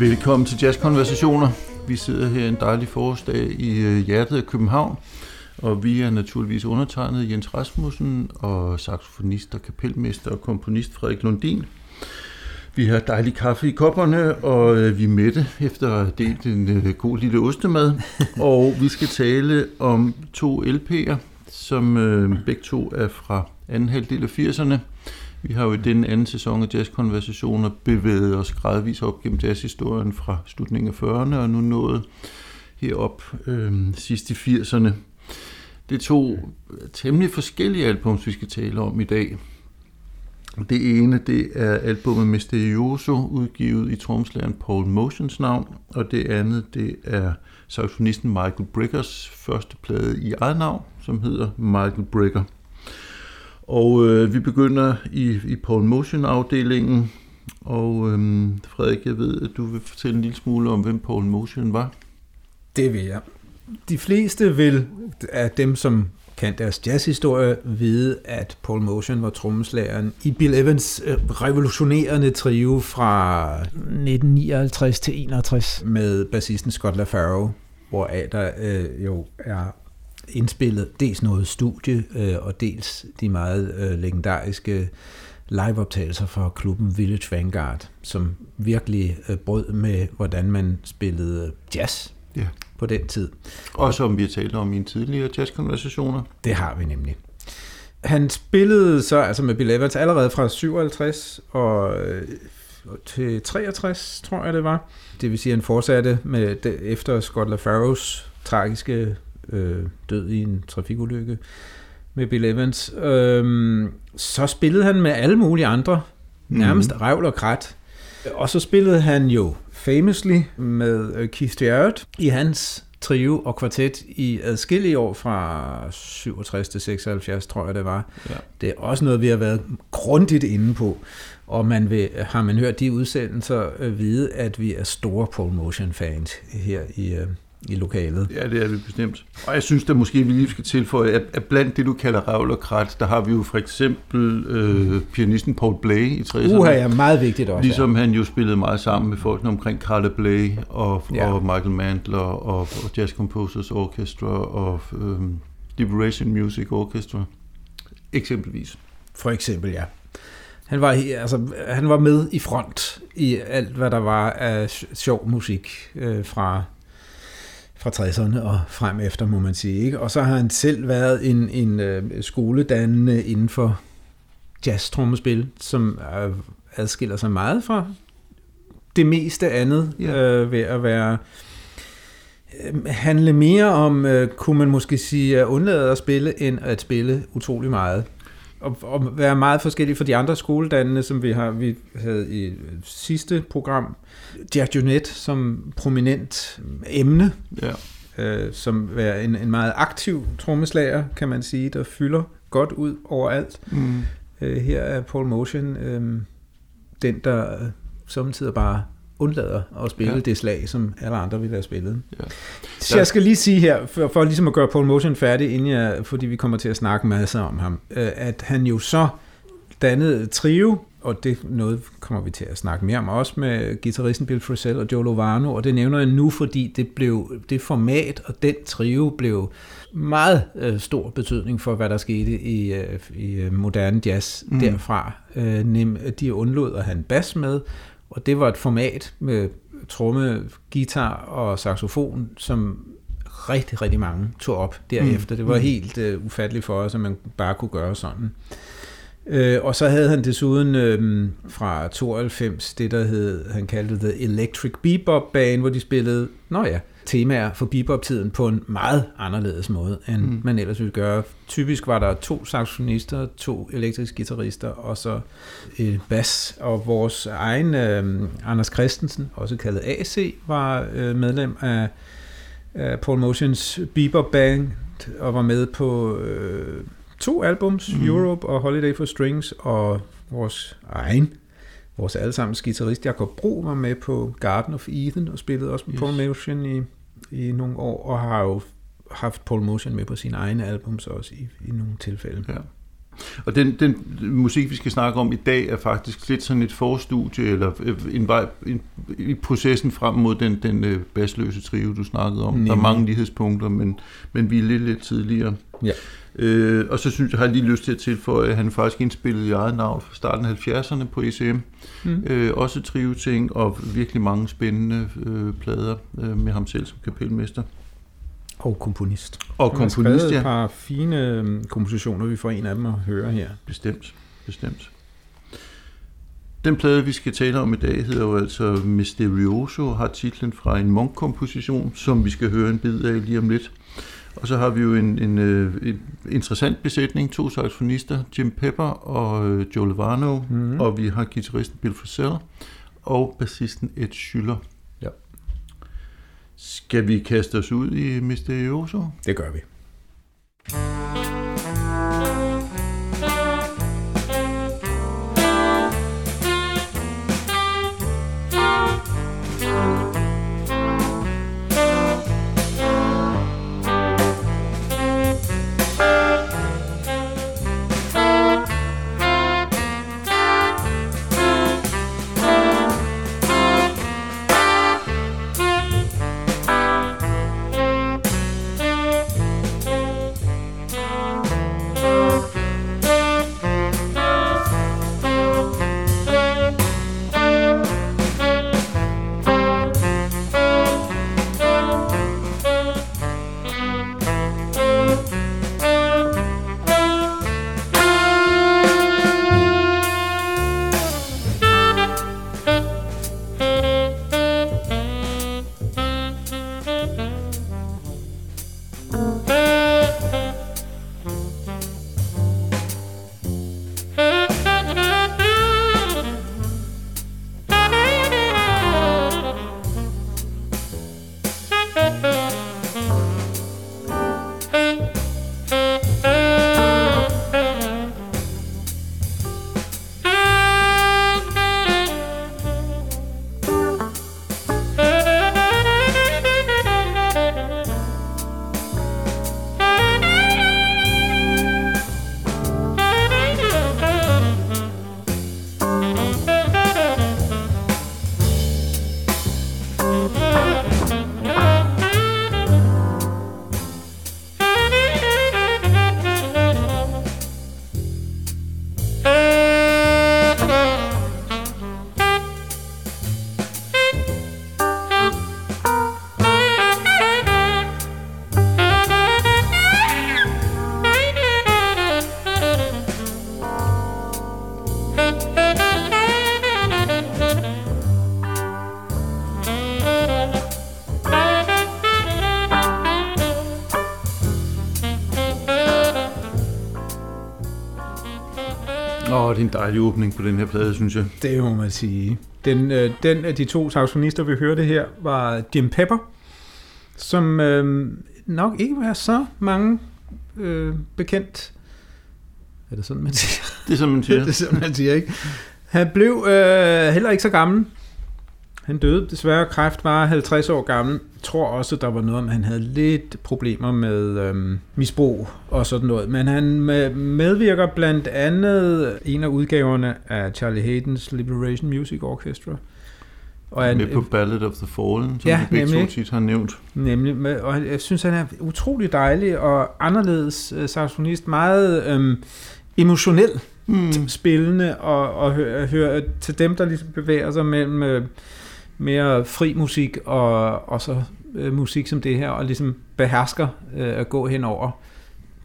Velkommen til Jazzkonversationer. Vi sidder her en dejlig forårsdag i øh, hjertet af København, og vi er naturligvis undertegnet Jens Rasmussen og saxofonist og kapelmester og komponist Frederik Lundin. Vi har dejlig kaffe i kopperne, og øh, vi er mætte efter at have delt en øh, god lille ostemad. og vi skal tale om to LP'er, som begge to er fra anden halvdel af 80'erne. Vi har jo i den anden sæson af Jazzkonversationer bevæget os gradvist op gennem jazzhistorien fra slutningen af 40'erne og nu nået herop øh, sidst i 80'erne. Det er to temmelig forskellige albums, vi skal tale om i dag. Det ene, det er albumet Misterioso, udgivet i tromslæren Paul Motions navn, og det andet, det er saxofonisten Michael Brickers første plade i eget navn, som hedder Michael Bricker. Og øh, vi begynder i, i Paul Motion-afdelingen, og øh, Frederik, jeg ved, at du vil fortælle en lille smule om, hvem Paul Motion var. Det vil jeg. De fleste vil af dem, som kan deres jazzhistorie, vide, at Paul Motion var trommeslageren i Bill Evans øh, revolutionerende trio fra 1959 til 61 med bassisten Scott LaFaro, hvor der øh, jo er indspillet dels noget studie, øh, og dels de meget øh, legendariske liveoptagelser fra klubben Village Vanguard, som virkelig øh, brød med, hvordan man spillede jazz ja. på den tid. Og som vi har talt om i en tidligere jazzkonversationer. Det har vi nemlig. Han spillede så altså med Bill Evans allerede fra 57 og til 63, tror jeg det var. Det vil sige, at han fortsatte med efter Scott LaFaros tragiske øh, død i en trafikulykke med Bill Evans. Øhm, så spillede han med alle mulige andre, nærmest mm. revl og krat. Og så spillede han jo famously med øh, Keith Jarrett i hans trio og kvartet i adskillige år fra 67 til 76, tror jeg det var. Ja. Det er også noget, vi har været grundigt inde på. Og man vil, har man hørt de udsendelser, øh, vide, at vi er store Paul Motion-fans her i, øh, i lokalet. Ja, det er vi bestemt. Og jeg synes, at måske vi lige skal tilføje, at, blandt det, du kalder ravl og krat, der har vi jo for eksempel øh, pianisten Paul Blay i 60'erne. Uha, ja, meget vigtigt også. Ligesom ja. han jo spillede meget sammen med folk omkring Carla Blay og, ja. og Michael Mandler og, og Jazz Composers Orchestra og øh, Liberation Music Orchestra, eksempelvis. For eksempel, ja. Han var, altså, han var med i front i alt, hvad der var af sjov musik øh, fra fra 60'erne og frem efter, må man sige. Ikke? Og så har han selv været en, en øh, skoledannende inden for jazz-trommespil, som øh, adskiller sig meget fra det meste andet ja. øh, ved at være øh, handle mere om, øh, kunne man måske sige, at undlade at spille, end at spille utrolig meget og, og være meget forskellig fra de andre skoledannende, som vi har vi havde i sidste program. Jack Jonet som prominent emne, ja. øh, som er en, en meget aktiv trommeslager, kan man sige, der fylder godt ud overalt. Mm. Øh, her er Paul Motion øh, den, der samtidig bare undlader at spille ja. det slag, som alle andre ville have spillet. Ja. Så jeg skal lige sige her, for, for ligesom at gøre Paul Motion færdig, inden jeg, fordi vi kommer til at snakke masser om ham, øh, at han jo så dannede trio, og det noget kommer vi til at snakke mere om, også med guitaristen Bill Frisell og Joe Lovano, og det nævner jeg nu, fordi det blev det format og den trio blev meget øh, stor betydning for, hvad der skete i, øh, i øh, moderne jazz mm. derfra. Øh, nem, de undlod at have en bas med, og det var et format med tromme, guitar og saxofon, som rigtig, rigtig mange tog op derefter. Mm. Det var mm. helt uh, ufatteligt for os, at man bare kunne gøre sådan. Uh, og så havde han desuden uh, fra 92 det, der hed, han kaldte The Electric Bebop Band, hvor de spillede, nå ja, temaer for bebop-tiden på en meget anderledes måde, end mm. man ellers ville gøre. Typisk var der to saxofonister, to elektriske guitarister, og så en bas. Og vores egen øh, Anders Christensen, også kaldet AC, var øh, medlem af, af Paul Motions Bebop Band, og var med på øh, to albums, mm. Europe og Holiday for Strings, og vores egen vores allesammens guitarist Jakob Bro var med på Garden of Eden og spillede også med yes. Paul Motion i i nogle år, og har jo haft Paul Motion med på sine egne albums også i, i nogle tilfælde. Ja. Og den, den musik, vi skal snakke om i dag, er faktisk lidt sådan et forstudie, eller øh, en vej en, i processen frem mod den, den øh, basløse trio, du snakkede om. Nemlig. Der er mange lighedspunkter, men, men vi er lidt, lidt tidligere. Ja. Øh, og så synes jeg, har jeg lige lyst til at tilføje, at han faktisk indspillede i eget navn fra starten af 70'erne på ECM. Mm. Øh, også trio-ting og virkelig mange spændende øh, plader øh, med ham selv som kapelmester. Og komponist. Og komponist, ja. et par fine øhm, kompositioner, vi får en af dem at høre her. Bestemt, bestemt. Den plade, vi skal tale om i dag, hedder jo altså Mysterioso, har titlen fra en Monk-komposition, som vi skal høre en bid af lige om lidt. Og så har vi jo en, en, øh, en interessant besætning, to saxofonister, Jim Pepper og øh, Joe Levano, mm-hmm. og vi har guitaristen Bill Frisell og bassisten Ed Schüller. Ja. Skal vi kaste os ud i Mysterioso? Det gør vi. Åh, det er en dejlig åbning på den her plade, synes jeg. Det må man sige. Den, øh, den af de to saxofonister, vi hørte her, var Jim Pepper, som øh, nok ikke var så mange øh, bekendt. Er det sådan, man siger? Det er sådan, man siger. det er sådan, man siger, ikke? Han blev øh, heller ikke så gammel. Han døde desværre kræft, var 50 år gammel. Tror også, der var noget om, at han havde lidt problemer med øhm, misbrug og sådan noget. Men han medvirker blandt andet en af udgaverne af Charlie Haydens Liberation Music Orchestra. Og han, med på Ballad of the Fallen, som ja, vi begge to tit har nævnt. Nemlig, og jeg synes, han er utrolig dejlig og anderledes uh, saxofonist. Meget øhm, emotionel mm. spillende og, og høre hør til dem, der ligesom bevæger sig mellem... Øh, mere fri musik og, og så øh, musik som det her, og ligesom behersker øh, at gå hen over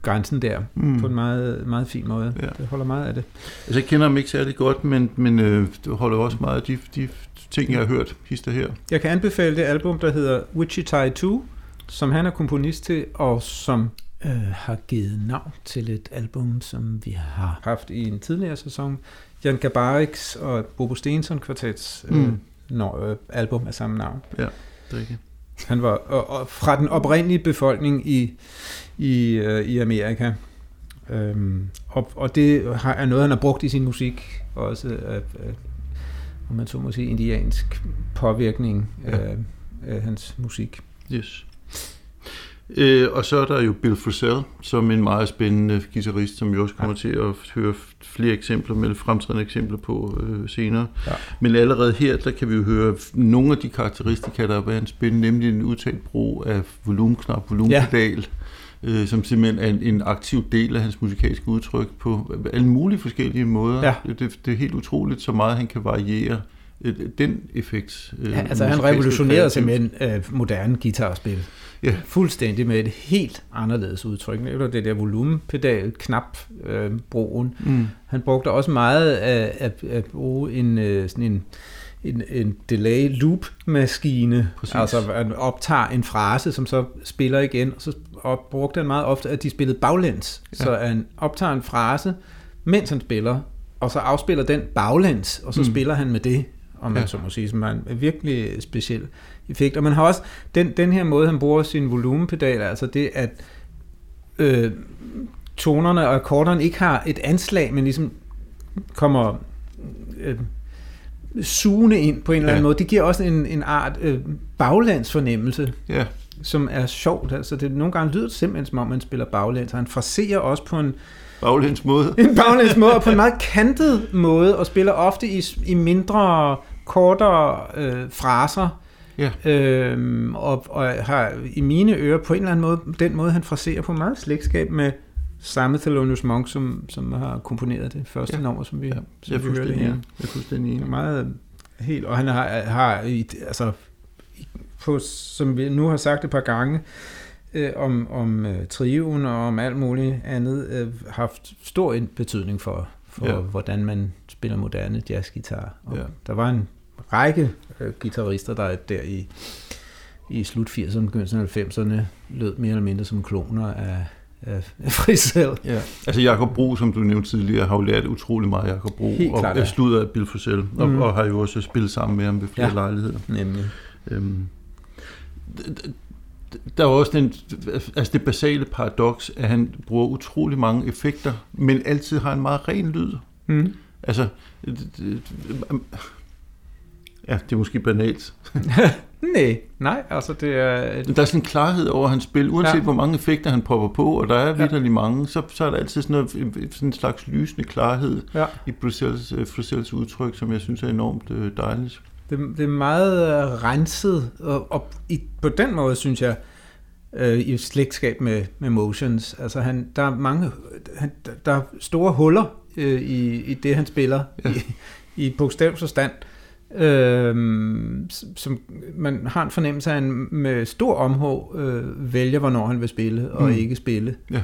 grænsen der mm. på en meget, meget fin måde. Ja. Det holder meget af det. Altså, jeg kender ham ikke særlig godt, men, men øh, det holder også meget af de, de ting, jeg har hørt hister her. Jeg kan anbefale det album, der hedder Wichita 2, som han er komponist til, og som øh, har givet navn til et album, som vi har haft i en tidligere sæson. Jan Gabariks og Bobo Stensson kvartets øh, mm når, øh, album af samme navn. Ja, det er rigtigt. Han var og, og fra den oprindelige befolkning i, i, øh, i Amerika. Øhm, og, og det har, er noget, han har brugt i sin musik, også øh, øh, om man så må sige, indiansk påvirkning ja. af, af hans musik. Yes. Øh, og så er der jo Bill Frisell, som en meget spændende guitarist, som vi også kommer ja. til at høre flere eksempler med fremtrædende eksempler på øh, senere. Ja. Men allerede her, der kan vi jo høre nogle af de karakteristika, der er ved hans spil, nemlig en udtalt brug af volumenknap, volumenpedal, ja. øh, som simpelthen er en, en aktiv del af hans musikalske udtryk på alle mulige forskellige måder. Ja. Det, det er helt utroligt, så meget han kan variere den effekt. Øh, ja, altså han revolutionerede simpelthen øh, moderne guitarspil. Ja. Fuldstændig med et helt anderledes udtryk. Eller det der volumenpedal, knap øh, broen. Mm. Han brugte også meget at, at, at bruge en, øh, sådan en, en, en delay loop maskine. Præcis. Altså at optager en frase, som så spiller igen. Og så og brugte han meget ofte, at de spillede baglæns. Ja. Så han optager en frase, mens han spiller, og så afspiller den baglæns, og så mm. spiller han med det om man ja. så må sige, som er en virkelig speciel effekt. Og man har også den, den her måde, han bruger sin volumenpedal, altså det, at øh, tonerne og akkorderne ikke har et anslag, men ligesom kommer øh, sugende ind på en eller anden ja. måde. Det giver også en, en art øh, baglandsfornemmelse, ja. som er sjovt. Altså det, nogle gange lyder det simpelthen, som om man spiller baglands. Han fraserer også på en Baglæns måde. En baglæns måde, og på en meget kantet måde, og spiller ofte i, i mindre, kortere øh, fraser. Ja. Øhm, og, og har i mine ører på en eller anden måde, den måde han fraserer på meget slægtskab med samme Thelonious Monk, som, som har komponeret det første ja. nummer, som vi, ja, som vi hørte her. Jeg er fuldstændig enig. Meget helt, og han har, har altså, på, som vi nu har sagt et par gange, øh, om, om øh, trioen og om alt muligt andet øh, haft stor betydning for, for ja. hvordan man spiller moderne jazzgitar. Og ja. Der var en række øh, guitarister, der der i, i slut 80'erne, begyndelsen af 90'erne, lød mere eller mindre som kloner af, af Frisell. Ja. Altså Jakob Bro, som du nævnte tidligere, har jo lært utrolig meget Jakob Bro, Helt og klart, ja. slutter af Bill Frisell, og, mm. og har jo også spillet sammen med ham ved flere ja. lejligheder. Nemlig. Øhm, der er også den, altså det basale paradoks, at han bruger utrolig mange effekter, men altid har en meget ren lyd. Mm. Altså, ja, det er måske banalt. nej, nej, altså det er... Der er sådan en klarhed over hans spil, uanset ja. hvor mange effekter han popper på, og der er vidderlig ja. mange, så, så er der altid sådan, noget, sådan en slags lysende klarhed ja. i Bruxelles, Bruxelles udtryk, som jeg synes er enormt øh, dejligt. Det, det er meget øh, renset, og, og i, på den måde synes jeg, øh, i slægtskab med, med Motions. Altså han, der er mange, han, der er store huller øh, i, i det, han spiller, ja. i, i bogstavsforstand, øh, som man har en fornemmelse af, at han med stor omhug øh, vælger, hvornår han vil spille og mm. ikke spille. Ja.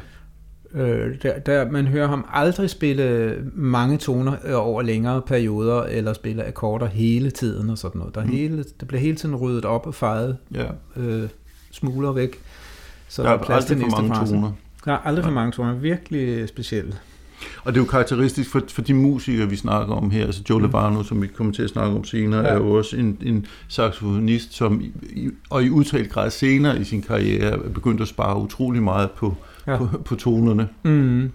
Øh, der, der, man hører ham aldrig spille mange toner øh, over længere perioder, eller spille akkorder hele tiden og sådan noget. Der, mm. hele, der bliver hele tiden ryddet op og fejet ja. øh, smuler væk. Så der, der er plads til næste for mange fase. toner. Der er aldrig for mange toner. Virkelig specielt. Og det er jo karakteristisk for, for de musikere, vi snakker om her. Altså Joe mm. Lovano, som vi kommer til at snakke om senere, ja. er jo også en, en saxofonist, som i, og i udtalt grad senere i sin karriere er begyndt at spare utrolig meget på, ja. på, på tonerne. Mm.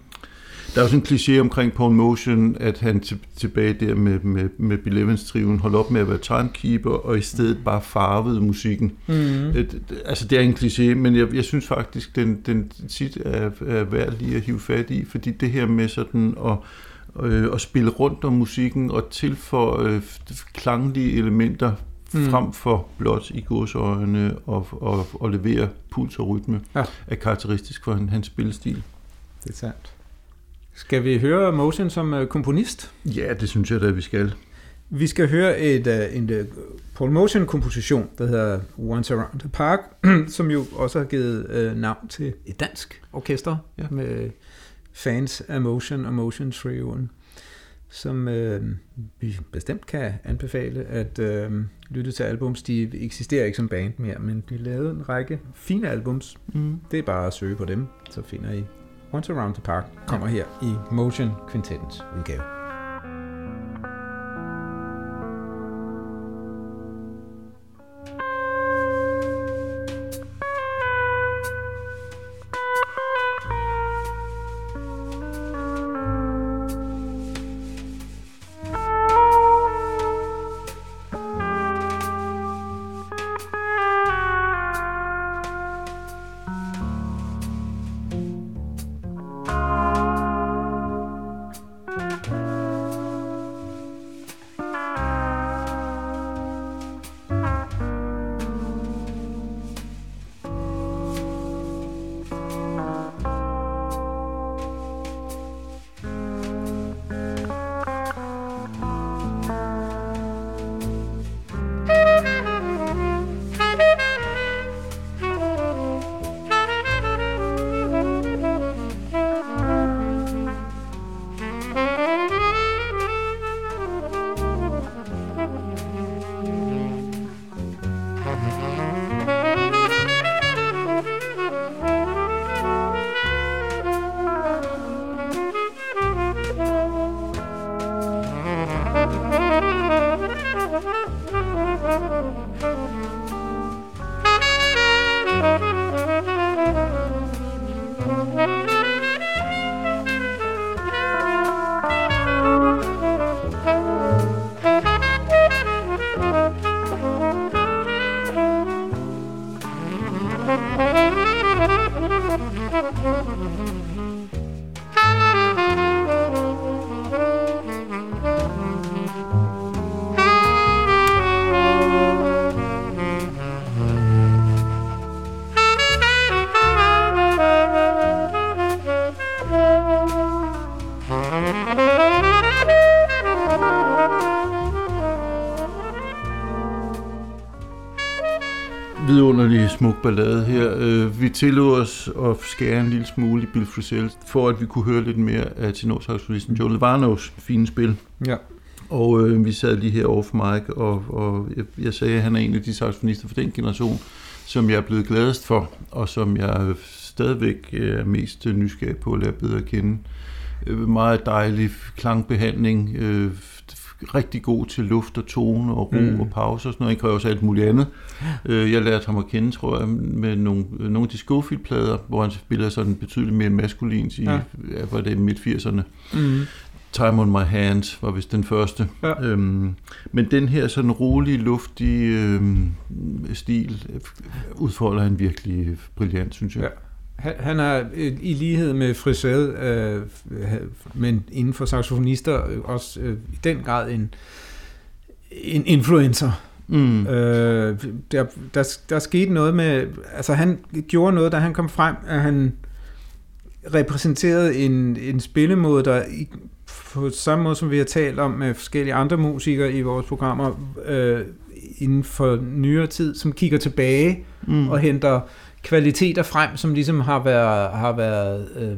Der er jo sådan en kliché omkring Paul Motion, at han til, tilbage der med, med, med Bill Evans triven holdt op med at være timekeeper, og i stedet bare farvede musikken. Mm. Det, altså det er en kliché, men jeg, jeg synes faktisk, den, den tit er, er værd lige at hive fat i, fordi det her med sådan at øh, at spille rundt om musikken og tilføje øh, klanglige elementer mm. frem for blot i godsøjne og, og, og levere puls og rytme, ja. er karakteristisk for hans spillestil. Det er sandt. Skal vi høre Motion som øh, komponist? Ja, det synes jeg da, vi skal. Vi skal høre et, uh, en uh, Paul Motion-komposition, der hedder Once Around the Park, som jo også har givet uh, navn til et dansk orkester ja. med fans af Motion og Motion Trioen, som uh, vi bestemt kan anbefale at uh, lytte til albums. De eksisterer ikke som band mere, men de lavede en række fine albums. Mm. Det er bare at søge på dem, så finder I Once Around the Park kommer her i Motion Quintettens udgave. Vidunderlig smuk ballade her. Øh, vi tillod os at skære en lille smule i Bill Frisell, for at vi kunne høre lidt mere af tenorsaxofonisten Joel Varnos fine spil. Ja. Og øh, vi sad lige her over for Mike, og, og jeg, jeg sagde, at han er en af de saxofonister for den generation, som jeg er blevet gladest for, og som jeg stadigvæk er mest nysgerrig på at lære bedre at kende. Øh, meget dejlig klangbehandling, øh, rigtig god til luft og tone og ro mm. og pause og sådan noget. Han kræver også alt muligt andet. Øh, jeg lærte ham at kende, tror jeg, med nogle, nogle af de Scofield-plader, hvor han spiller sådan betydeligt mere maskulins i, ja. var det midt-80'erne. Mm. Time on My Hands var vist den første. Ja. Øhm, men den her sådan rolige, luftige øhm, stil udfolder han virkelig brilliant, synes jeg. Ja. Han, han er i lighed med Frisell, øh, men inden for saxofonister også øh, i den grad en, en influencer. Mm. Øh, der, der, der skete noget med, altså han gjorde noget, da han kom frem, at han repræsenterede en, en spillemåde, der i, på samme måde som vi har talt om med forskellige andre musikere i vores programmer øh, inden for nyere tid, som kigger tilbage mm. og henter kvaliteter frem, som ligesom har været, har været øh,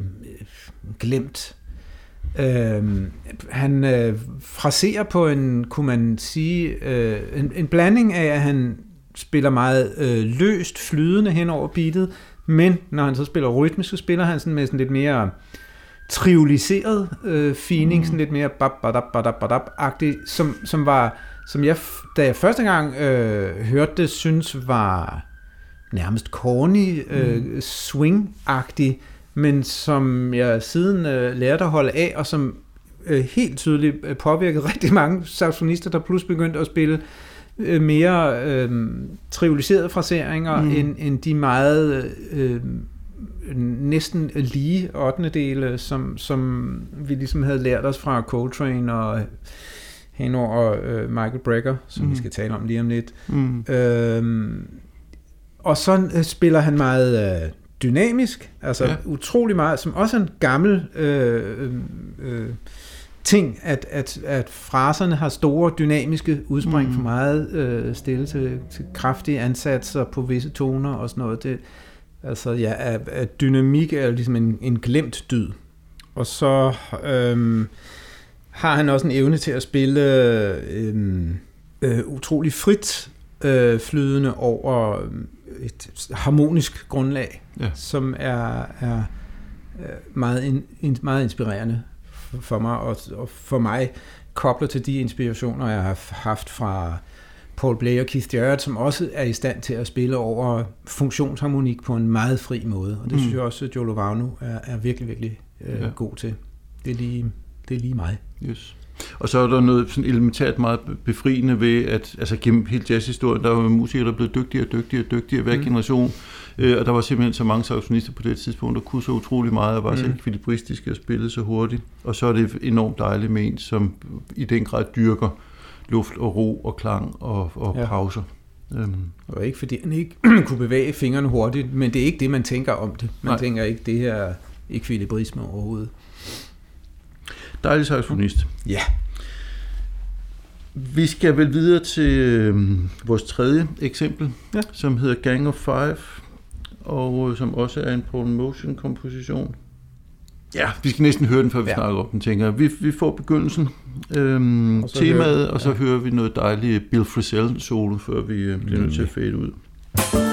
glemt. Øh, han øh, fraserer på en, kunne man sige, øh, en, en blanding af, at han spiller meget øh, løst, flydende hen over beatet, men når han så spiller rytmisk, så spiller han sådan med sådan lidt mere trivialiseret øh, feeling, mm. sådan lidt mere bap, badap, badap, badap agtig som, som var, som jeg, da jeg første gang øh, hørte det, synes var nærmest corny, øh, mm. swing-agtig, men som jeg siden øh, lærte at holde af, og som øh, helt tydeligt øh, påvirkede rigtig mange saxofonister, der pludselig begyndte at spille øh, mere øh, trivialiserede fraseringer, mm. end, end de meget øh, næsten lige 8. dele, som, som vi ligesom havde lært os fra Coltrane og henover og øh, Michael Brecker, som mm. vi skal tale om lige om lidt. Mm. Øh, og så øh, spiller han meget øh, dynamisk, altså ja. utrolig meget, som også en gammel øh, øh, øh, ting, at, at, at fraserne har store dynamiske udspring mm. for meget øh, stille til, til kraftige ansatser på visse toner og sådan noget. Det, altså ja, at, at dynamik er ligesom en, en glemt dyd. Og så øh, har han også en evne til at spille øh, øh, utrolig frit øh, flydende over et harmonisk grundlag, ja. som er, er meget, in, meget inspirerende for mig, og, og for mig kobler til de inspirationer, jeg har haft fra Paul Blay og Keith Jarrett, som også er i stand til at spille over funktionsharmonik på en meget fri måde. Og det mm. synes jeg også, at Joe Lovano er, er virkelig, virkelig øh, ja. god til. Det er lige, det er lige mig. Yes. Og så er der noget sådan elementært meget befriende ved, at altså gennem hele jazzhistorien, der er jo musikere, der er blevet dygtigere og dygtigere og dygtigere hver mm. generation. Øh, og der var simpelthen så mange saxofonister på det tidspunkt, der kunne så utrolig meget og var mm. så ekvilibristiske og spillede så hurtigt. Og så er det enormt dejligt med en, som i den grad dyrker luft og ro og klang og, og ja. pauser. Øhm. Og ikke fordi han ikke kunne bevæge fingrene hurtigt, men det er ikke det, man tænker om det. Man Nej. tænker ikke, det her ekvilibrisme overhovedet. Dejlig saxofonist. Ja. Vi skal vel videre til øh, vores tredje eksempel, ja. som hedder Gang of Five, og øh, som også er en Paul Motion komposition. Ja, vi skal næsten høre den, før vi ja. snakker om den, tænker jeg. Vi, vi får begyndelsen, øhm, og temaet, hører, ja. og så hører vi noget dejligt Bill Frisell solo, før vi øh, bliver nødt til at fade ud. det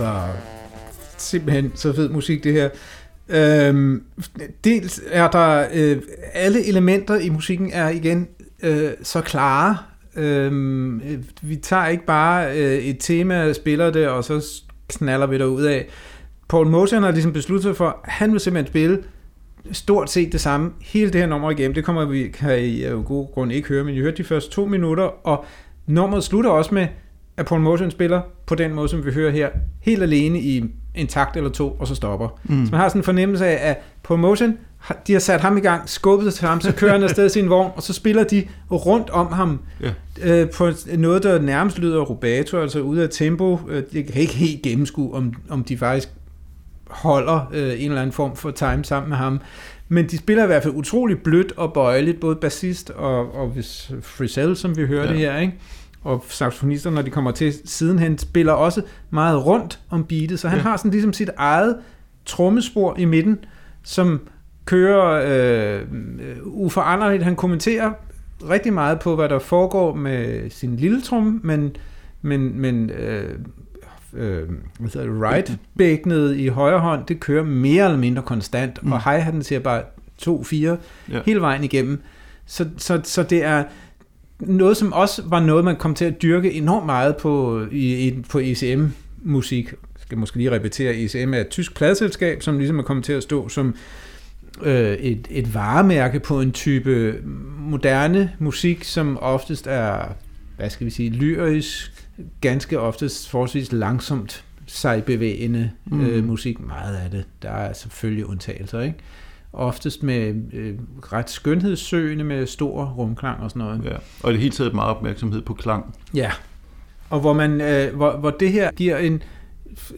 altså simpelthen så fed musik, det her. Øhm, dels er der øh, alle elementer i musikken er igen øh, så klare. Øhm, øh, vi tager ikke bare øh, et tema, spiller det, og så knaller vi ud af. Paul Motion har ligesom besluttet sig for, at han vil simpelthen spille stort set det samme hele det her nummer igennem. Det kommer vi kan I af god grund ikke høre, men I hørte de første to minutter, og nummeret slutter også med, at Paul Motion spiller på den måde, som vi hører her, helt alene i en takt eller to, og så stopper. Mm. Så man har sådan en fornemmelse af, at Paul Motion, de har sat ham i gang, skubbet til ham, så kører han afsted sin vogn, og så spiller de rundt om ham yeah. øh, på noget, der nærmest lyder rubato, altså ude af tempo. Øh, jeg kan ikke helt gennemskue, om, om de faktisk holder øh, en eller anden form for time sammen med ham. Men de spiller i hvert fald utrolig blødt og bøjeligt, både bassist og, og hvis Frisell, som vi hørte ja. her, ikke? Og saxofonister, når de kommer til sidenhen, spiller også meget rundt om beatet, så han ja. har sådan ligesom sit eget trommespor i midten, som kører øh, uforanderligt. Han kommenterer rigtig meget på, hvad der foregår med sin lille tromme, men, men, men øh, øh, hvad hedder det, right bækkenet i højre hånd, det kører mere eller mindre konstant, mm. og hi-hatten siger bare 2-4 ja. hele vejen igennem. Så, så, så det er noget, som også var noget, man kom til at dyrke enormt meget på, i, i, på ECM-musik. Jeg skal måske lige repetere, ECM er et tysk pladselskab, som ligesom er kommet til at stå som øh, et, et varemærke på en type moderne musik, som oftest er, hvad skal vi sige, lyrisk, ganske oftest forholdsvis langsomt sig bevægende mm. øh, musik. Meget af det. Der er selvfølgelig undtagelser, ikke? Oftest med øh, ret skønhedssøgende med stor rumklang og sådan noget. Ja, og det hele taget meget opmærksomhed på klang. Ja, og hvor, man, øh, hvor, hvor det her giver en,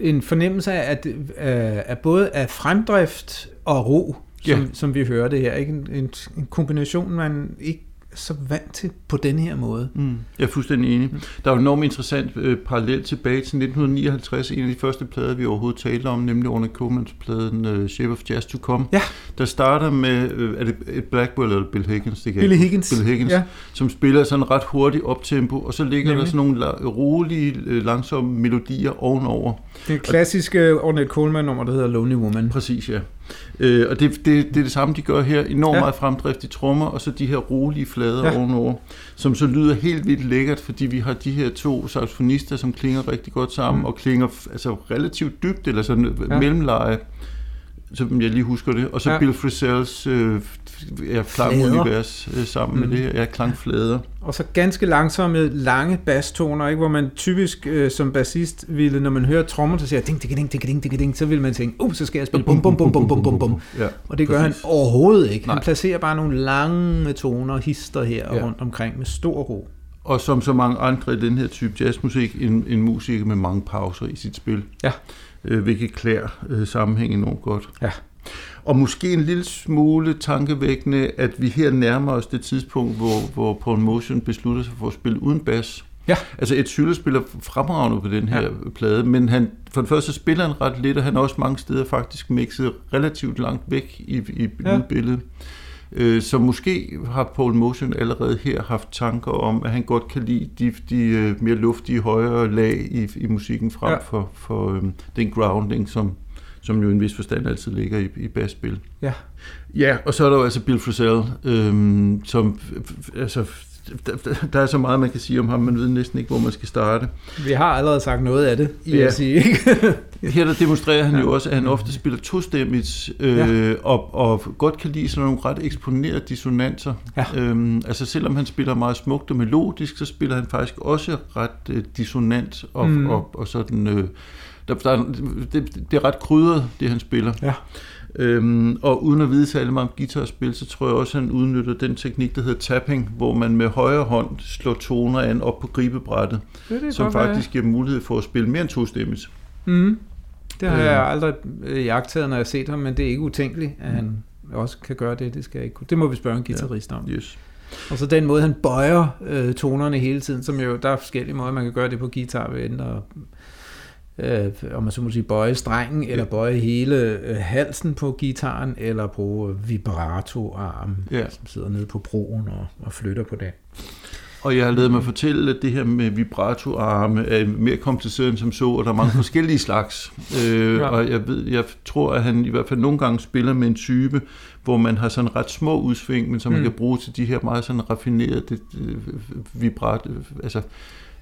en fornemmelse af, at, øh, at både af fremdrift og ro, som, ja. som vi hører det her. Ikke? En, en, en kombination, man ikke så vant til på den her måde. Mm. Jeg er fuldstændig enig. Der er jo en enormt interessant øh, parallel tilbage til 1959, en af de første plader, vi overhovedet talte om, nemlig under Comans pladen øh, Shape of Jazz to Come. Ja. Der starter med, øh, er det et Blackwell eller Bill Higgins? Det Bill Higgins. Bill Higgins, ja. som spiller sådan ret hurtigt optempo, og så ligger nemlig. der sådan nogle rolige, øh, langsomme melodier ovenover. Det klassiske Ornette Coleman nummer, der hedder Lonely Woman. Præcis, ja. Øh, og det, det, det er det samme, de gør her. Enormt ja. meget fremdrift i trommer, og så de her rolige flader ja. ovenover, som så lyder helt vildt lækkert, fordi vi har de her to saxofonister, som klinger rigtig godt sammen, mm. og klinger altså relativt dybt, eller sådan ja. mellemleje som jeg lige husker det. Og så ja. Bill Frisells øh, ja, klangunivers øh, sammen mm. med det. Ja, klangflader. Og så ganske langsomme, lange basstoner, ikke? hvor man typisk øh, som bassist ville, når man hører trommer, så siger ding, ding, ding, ding, ding, ding, så vil man tænke, uh, så skal jeg spille bum, bum, bum, bum, bum, bum, bum. Ja, og det gør præcis. han overhovedet ikke. Nej. Han placerer bare nogle lange toner, hister her ja. rundt omkring med stor ro. Og som så mange andre i den her type jazzmusik, en, en musiker med mange pauser i sit spil. Ja øh, hvilket klæder øh, sammenhæng enormt godt. Ja. Og måske en lille smule tankevækkende, at vi her nærmer os det tidspunkt, hvor, hvor Paul Motion beslutter sig for at spille uden bas. Ja. Altså et Sylle spiller fremragende på den her ja. plade, men han, for det første spiller han ret lidt, og han er også mange steder faktisk mixet relativt langt væk i, i ja. billedet. Øh, så måske har Paul Motion allerede her haft tanker om, at han godt kan lide de, de øh, mere luftige, højere lag i, i musikken frem ja. for, for øhm, den grounding, som, som jo i en vis forstand altid ligger i, i basspil. Ja. Ja, og så er der jo altså Bill Frisell, øhm, som altså, der, der er så meget, man kan sige om ham, man ved næsten ikke, hvor man skal starte. Vi har allerede sagt noget af det, vil ja. jeg sige. Ikke? Her der demonstrerer han ja. jo også, at han ofte spiller tostemmigt, øh, ja. og, og godt kan lide sådan nogle ret eksponerede dissonanser. Ja. Øhm, altså selvom han spiller meget smukt og melodisk, så spiller han faktisk også ret øh, dissonant, og, mm. og, og sådan... Øh, der, der, det, det er ret krydret, det han spiller. Ja. Øhm, og uden at vide særlig meget om guitarspil, så tror jeg også, at han udnytter den teknik, der hedder tapping, hvor man med højre hånd slår toner an op på gribebrættet, det det som faktisk giver mulighed for at spille mere end to stemmes. Mm. Det har øh. jeg aldrig jagtet, når jeg har set ham, men det er ikke utænkeligt, at han også kan gøre det. Det skal jeg ikke kunne. Det må vi spørge en guitarist om. Ja. Yes. Og så den måde, han bøjer øh, tonerne hele tiden, som jo, der er forskellige måder, man kan gøre det på guitar ved at øh, om man så må sige, bøje strengen, eller bøje hele øh, halsen på gitaren, eller bruge vibrato-arm, ja. som sidder nede på broen og, og flytter på den. Og jeg har lavet mig fortælle, at det her med vibratoarme er mere kompliceret end som så, og der er mange forskellige slags. Øh, ja. Og jeg, ved, jeg tror, at han i hvert fald nogle gange spiller med en type, hvor man har sådan ret små udsving, men som mm. man kan bruge til de her meget sådan raffinerede det, det, vibrat, altså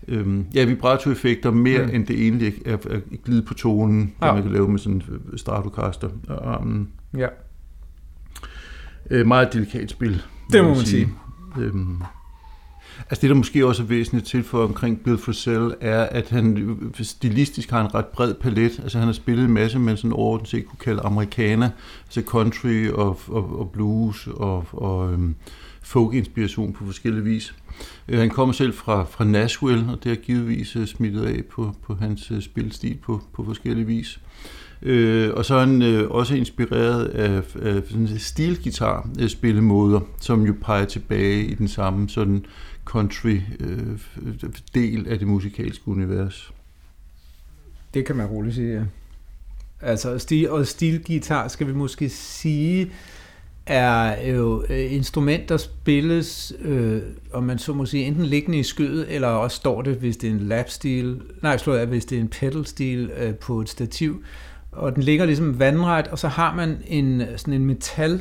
øhm, ja, vibratoeffekter mere mm. end det egentlig er, er glide på tonen, ja. man kan lave med sådan en Stratocaster. Um, ja. Øh, meget delikat spil. Det må man sige. sige. Øhm, Altså det, der måske også er væsentligt til for omkring Bill Frisell, er, at han stilistisk har en ret bred palet. Altså han har spillet en masse, man sådan overordnet set kunne kalde amerikaner, altså country og, og, og blues og, og øhm, folk-inspiration på forskellige vis. Øh, han kommer selv fra, fra Nashville, og det har givetvis øh, smittet af på, på hans øh, spilstil på, på forskellige vis. Øh, og så er han øh, også inspireret af, af stilgitar-spillemåder, som jo peger tilbage i den samme sådan country-del øh, af det musikalske univers. Det kan man roligt sige, ja. Altså, stil, og stilgitar skal vi måske sige, er jo øh, instrument, der spilles, øh, om man så må sige, enten liggende i skødet, eller også står det, hvis det er en lapstil, nej, slår jeg, hvis det er en pedalstil øh, på et stativ, og den ligger ligesom vandret, og så har man en sådan en metal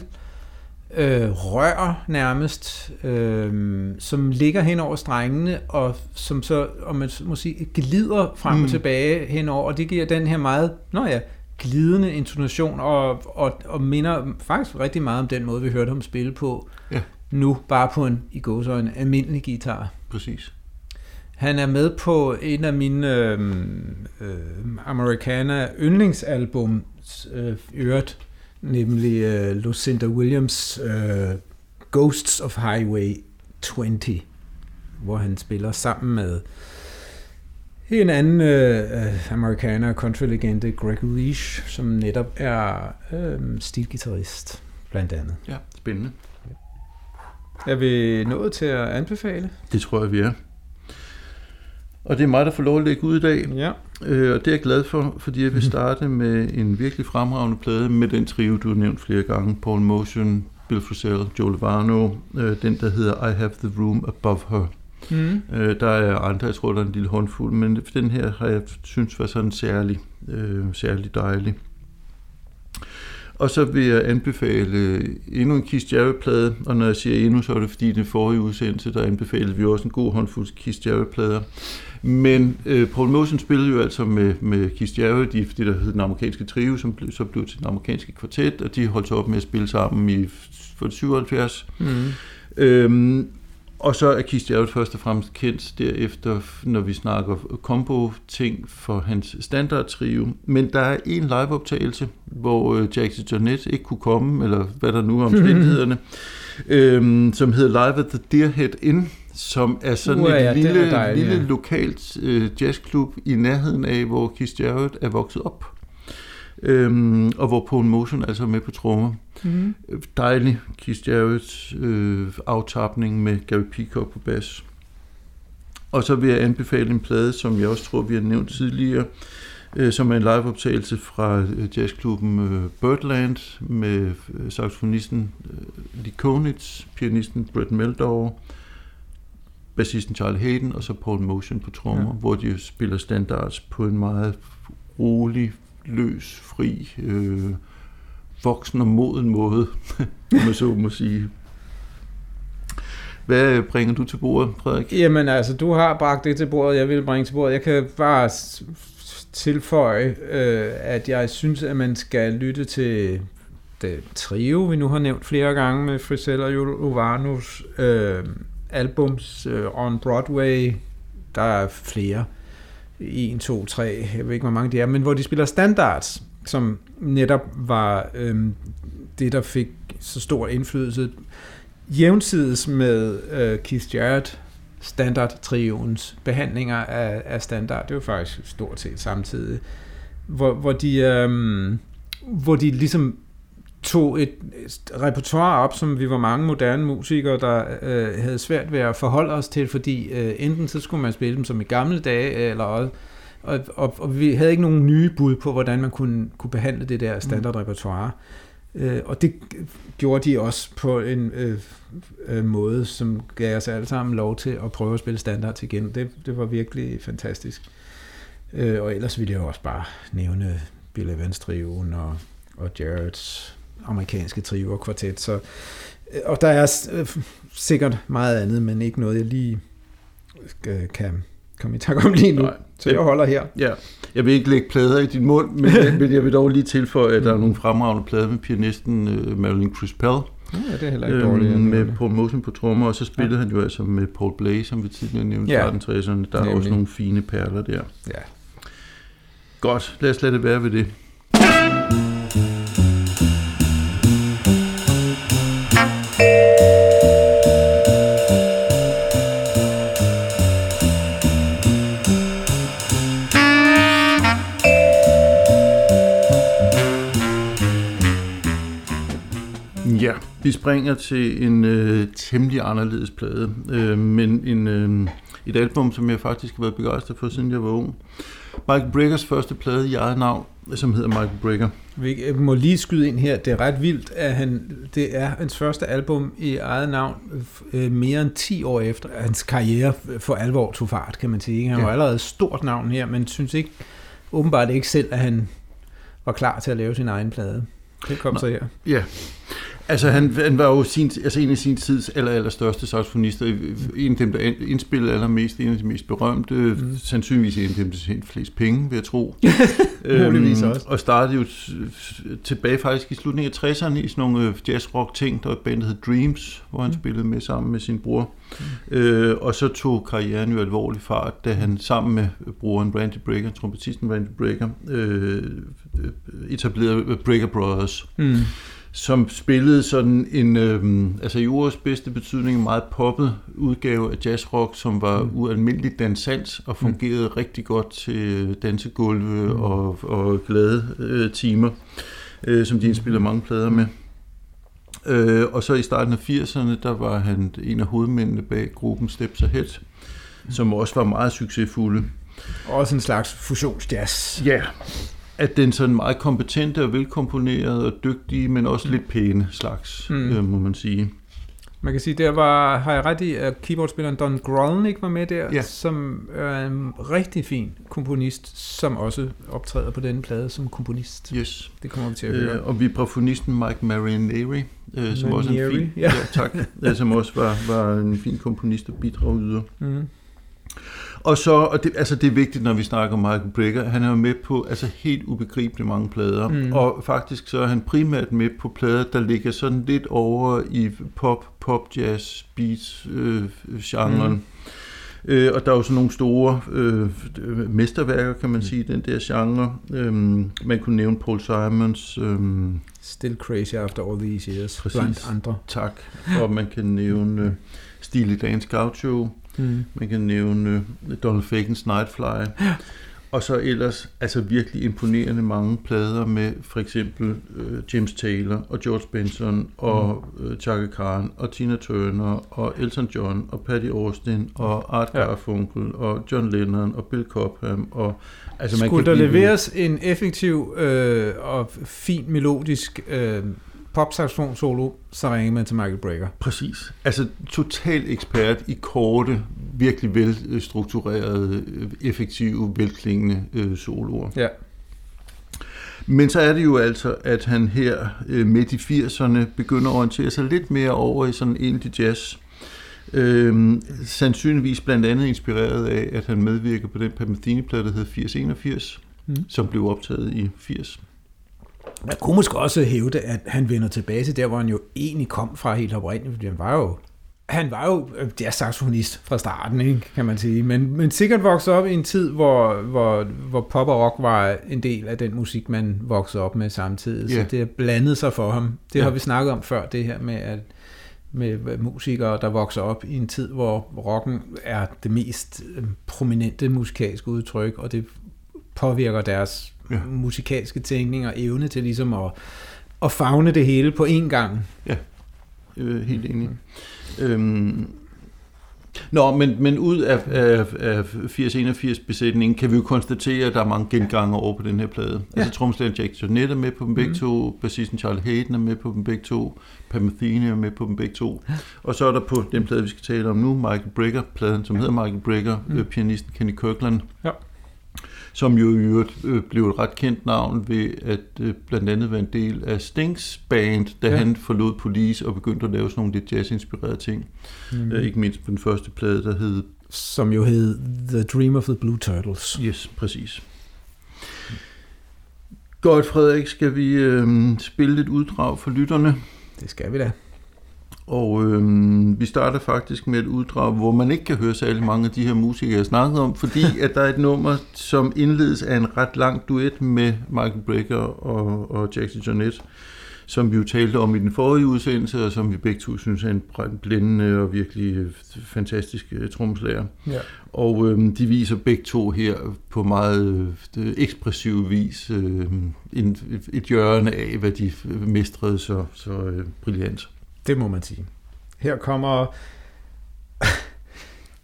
øh, rør nærmest, øh, som ligger hen over strængene, og som så, om man må sige, glider frem mm. og tilbage henover, og det giver den her meget, nå ja, glidende intonation, og, og, og minder faktisk rigtig meget om den måde, vi hørte ham spille på, ja. nu bare på en, i gåsøjne, almindelig guitar. Præcis. Han er med på en af mine øh, øh, Americana yndlingsalbum, øh, øret, nemlig øh, Lucinda Williams øh, Ghosts of Highway 20, hvor han spiller sammen med en anden øh, amerikaner country-legende, Greg Leash, som netop er øh, stilgitarrist, blandt andet. Ja, spændende. Er vi nået til at anbefale? Det tror jeg, vi er. Og det er mig, der får lov at lægge ud i dag. Ja. Øh, og det er jeg glad for, fordi jeg vil starte med en virkelig fremragende plade med den trio, du har nævnt flere gange. Paul Motion, Bill Frisell, Joe Lovano. Øh, den, der hedder I Have the Room Above Her. Mm. Øh, der er andre, jeg tror, der er en lille håndfuld, men den her har jeg synes var sådan særlig, øh, særlig dejlig. Og så vil jeg anbefale endnu en Keith Jarrett-plade, og når jeg siger endnu, så er det fordi, den forrige udsendelse, der anbefalede vi også en god håndfuld Keith Jarrett-plader. Men øh, Paul Motion spillede jo altså med, med Keith Jarrett i det, der hed den amerikanske trio, som blev, så blev til den amerikanske kvartet, og de holdt så op med at spille sammen i for 77. Mm. Øhm, og så er Keith Jarrett først og fremmest kendt derefter, når vi snakker combo-ting for hans standard-trio. Men der er en live-optagelse, hvor øh, Jackson Jonet ikke kunne komme, eller hvad der nu er omstændighederne, øhm, som hedder Live at the Deerhead Inn, som er sådan uh, et ja, lille, dejligt, lille ja. lokalt øh, jazzklub i nærheden af, hvor Keith Jarrett er vokset op. Øhm, og hvor Paul Motion altså er med på trommer. Mm. Dejlig Keith Jarrett øh, aftapning med Gary Peacock på bas. Og så vil jeg anbefale en plade, som jeg også tror, vi har nævnt tidligere, øh, som er en liveoptagelse fra øh, jazzklubben øh, Birdland med øh, saxofonisten øh, Lee Konitz, pianisten Brett Meldau, bassisten Charlie Hayden og så Paul Motion på trommer, ja. hvor de spiller standards på en meget rolig, løs, fri, øh, voksen og moden måde, man så må sige. Hvad bringer du til bordet, Frederik? Jamen altså, du har bragt det til bordet, jeg vil bringe til bordet. Jeg kan bare tilføje, øh, at jeg synes, at man skal lytte til det trio, vi nu har nævnt flere gange med Frisella og Jovanus øh, albums øh, on Broadway. Der er flere. 1, 2, 3, jeg ved ikke, hvor mange de er, men hvor de spiller standards, som netop var øhm, det, der fik så stor indflydelse jævnsides med øh, Keith Jarrett, standard trions behandlinger af, af standard. Det var faktisk stort set samtidig. Hvor, hvor, de, Øhm, hvor de ligesom tog et, repertoire op, som vi var mange moderne musikere, der øh, havde svært ved at forholde os til, fordi øh, enten så skulle man spille dem som i gamle dage, eller også, og, og, og vi havde ikke nogen nye bud på, hvordan man kunne, kunne behandle det der standardrepertoire. Øh, og det gjorde de også på en øh, øh, måde, som gav os alle sammen lov til at prøve at spille standard igen. Det, det var virkelig fantastisk. Øh, og ellers ville jeg også bare nævne Bill Evans trioen og, og Jarrett's amerikanske trio og kvartet. Så, øh, og der er øh, sikkert meget andet, men ikke noget, jeg lige øh, kan komme i tak om lige nu. Nej. Så jeg holder her. Ja. Jeg vil ikke lægge plader i din mund, men, men jeg vil dog lige tilføje, at der er nogle fremragende plader med pianisten uh, Marilyn Crispell. Ja, det er heller ikke dårligt. Øhm, med Paul Mosen på trommer, og så spillede ja. han jo altså med Paul Blay, som vi tidligere nævnte, ja. 60'erne. Der Nemlig. er også nogle fine perler der. Ja. Godt, lad os lade det være ved det. Vi springer til en øh, temmelig anderledes plade, øh, men en, øh, et album, som jeg faktisk har været begejstret for, siden jeg var ung. Michael Breckers første plade i eget navn, som hedder Michael Brecker. Vi må lige skyde ind her. Det er ret vildt, at han, det er hans første album i eget navn øh, mere end 10 år efter hans karriere for alvor tog fart, kan man sige. Han var ja. allerede et stort navn her, men synes ikke åbenbart ikke selv, at han var klar til at lave sin egen plade. Det kom Nå, så her. Ja, Altså, han, han var jo sin, altså en af sin tids aller, aller største saxofonister. En af dem, der indspillede allermest, en af de mest berømte. Mm. Sandsynligvis en af dem, der tjente flest penge, vil jeg tro. øhm, også. Og startede jo tilbage faktisk i slutningen af 60'erne i sådan nogle øh, jazz-rock-ting. Der var et band, der hed Dreams, hvor han mm. spillede med sammen med sin bror. Mm. Øh, og så tog karrieren jo alvorlig fart, da han sammen med broren Randy Brecker, trompetisten Randy Brecker, øh, etablerede Brecker Brothers. Mm som spillede sådan en, øh, altså i ordets bedste betydning, en meget poppet udgave af jazzrock, som var mm. ualmindeligt dansant og mm. fungerede mm. rigtig godt til dansegulve mm. og, og glade øh, timer, øh, som de indspiller mange plader med. Øh, og så i starten af 80'erne, der var han en af hovedmændene bag gruppen Steps Ahead, mm. som også var meget succesfulde. Også en slags fusionsjazz. Ja, at den sådan meget kompetente og velkomponeret og dygtige, men også mm. lidt pæne slags, mm. øh, må man sige. Man kan sige, der var, har jeg ret i, at keyboardspilleren Don Grolnick var med der, ja. som er en rigtig fin komponist, som også optræder på denne plade som komponist. Yes. Det kommer vi til at høre. Øh, og vibrafonisten Mike Marineri, øh, som også er en fin, ja. ja, tak, ja, som også var, var en fin komponist og bidragyder. Mm. Og så, og det, altså det er vigtigt, når vi snakker om Michael Brecker, han er jo med på altså helt ubegribeligt mange plader, mm. og faktisk så er han primært med på plader, der ligger sådan lidt over i pop, pop, jazz, beats øh, genren. Mm. Øh, og der er jo sådan nogle store øh, mesterværker, kan man mm. sige, den der genre. Øh, man kunne nævne Paul Simons... Øh, Still Crazy After All These Years, præcis, blandt andre. Tak. Og man kan nævne øh, Steely Dan's Gaucho, Mm. Man kan nævne Donald Fagens Nightfly. Ja. Og så ellers altså virkelig imponerende mange plader med for eksempel uh, James Taylor og George Benson og mm. uh, Chaka Khan og Tina Turner og Elton John og Patty Austin og Art ja. Garfunkel og John Lennon og Bill Cobham og altså man Skulle kan der leveres en effektiv øh, og fin melodisk øh, popsaxofon solo, så ringer man til Michael Brecker. Præcis. Altså total ekspert i korte, virkelig velstrukturerede, effektive, velklingende øh, soloer. Ja. Men så er det jo altså, at han her øh, midt i 80'erne begynder at orientere sig lidt mere over i sådan indie jazz. Øhm, sandsynligvis blandt andet inspireret af, at han medvirker på den Pamathini-plade, der hedder 8081, mm. som blev optaget i 80. Man kunne måske også hævde, at han vender tilbage til der, hvor han jo egentlig kom fra helt oprindeligt, fordi han var jo han var jo saxofonist fra starten, ikke, kan man sige. Men, men sikkert voksede op i en tid, hvor, hvor, hvor pop og rock var en del af den musik, man voksede op med samtidig. Yeah. Så det har blandet sig for ham. Det yeah. har vi snakket om før, det her med, at med musikere, der vokser op i en tid, hvor rocken er det mest øh, prominente musikalske udtryk, og det påvirker deres ja. musikalske tænkning og evne til ligesom at, at fagne det hele på én gang. Ja, øh, helt enig. Mm. Øhm, Nå, men, men ud af, af, af 80-81 besætningen kan vi jo konstatere, at der er mange genganger over på den her plade. Ja. Altså tromslæren Jack Jonette er med på dem begge mm. to, bassisten Charlie Hayden er med på dem begge to, Pam Metheny er med på dem begge to. Og så er der på den plade, vi skal tale om nu, Michael Brigger, pladen, som hedder Michael Brigger, mm. Øh, pianisten Kenny Kirkland. Ja som jo i øvrigt øh, blev et ret kendt navn ved at øh, blandt andet være en del af Stings band, da ja. han forlod Police og begyndte at lave sådan nogle lidt jazz-inspirerede ting. Mm. Øh, ikke mindst på den første plade, der hed... Som jo hed The Dream of the Blue Turtles. Yes, præcis. Godt, Frederik, skal vi øh, spille et uddrag for lytterne? Det skal vi da. Og øh, vi starter faktisk med et uddrag, hvor man ikke kan høre særlig mange af de her musikere, jeg snakkede om, fordi at der er et nummer, som indledes af en ret lang duet med Michael Brecker og, og Jackson Jonette, som vi jo talte om i den forrige udsendelse, og som vi begge to synes er en blændende og virkelig øh, fantastisk øh, trommeslager. Ja. Og øh, de viser begge to her på meget øh, ekspressiv vis øh, en, et hjørne af, hvad de mestrede så, så øh, brillant. Det må man sige. Her kommer...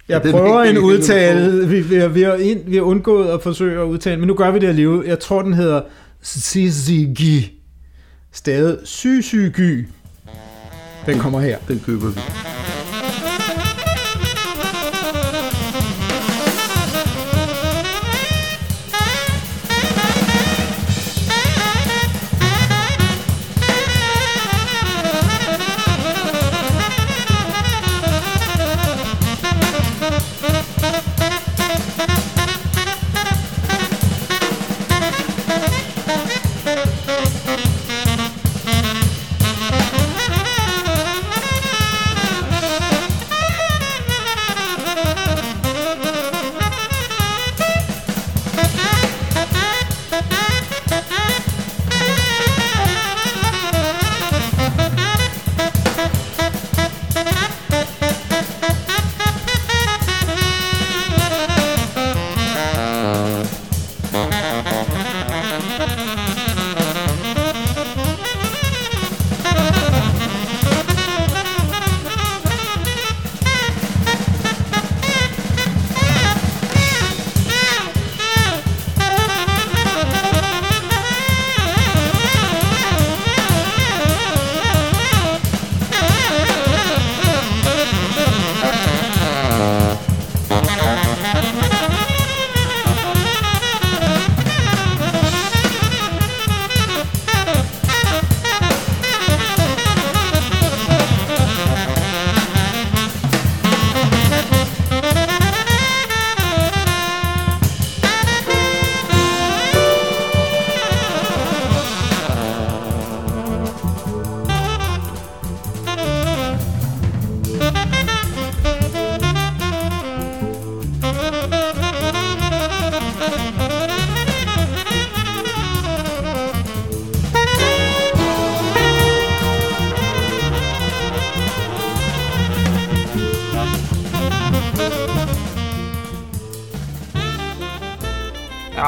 Jeg ja, prøver en udtale. Vi, vi, vi, har ind, vi har undgået at forsøge at udtale, men nu gør vi det alligevel. Jeg tror, den hedder Sizigi. Stadig Sysygy. Den kommer her. Den køber vi.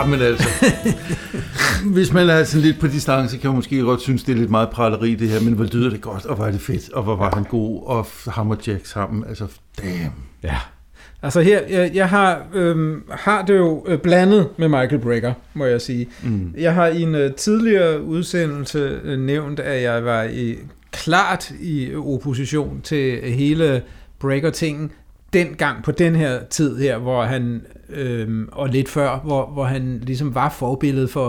Men altså, hvis man er sådan lidt på distance, kan man måske godt synes, det er lidt meget praleri det her, men hvor lyder det godt, og hvor er det fedt, og hvor var han god, og ham og Jack sammen, altså damn. Ja, altså her, jeg, jeg har, øhm, har det jo øh, blandet med Michael Brecker, må jeg sige. Mm. Jeg har i en uh, tidligere udsendelse uh, nævnt, at jeg var i, klart i opposition til hele Brecker-tingen, dengang på den her tid her, hvor han, øh, og lidt før, hvor, hvor han ligesom var forbilledet for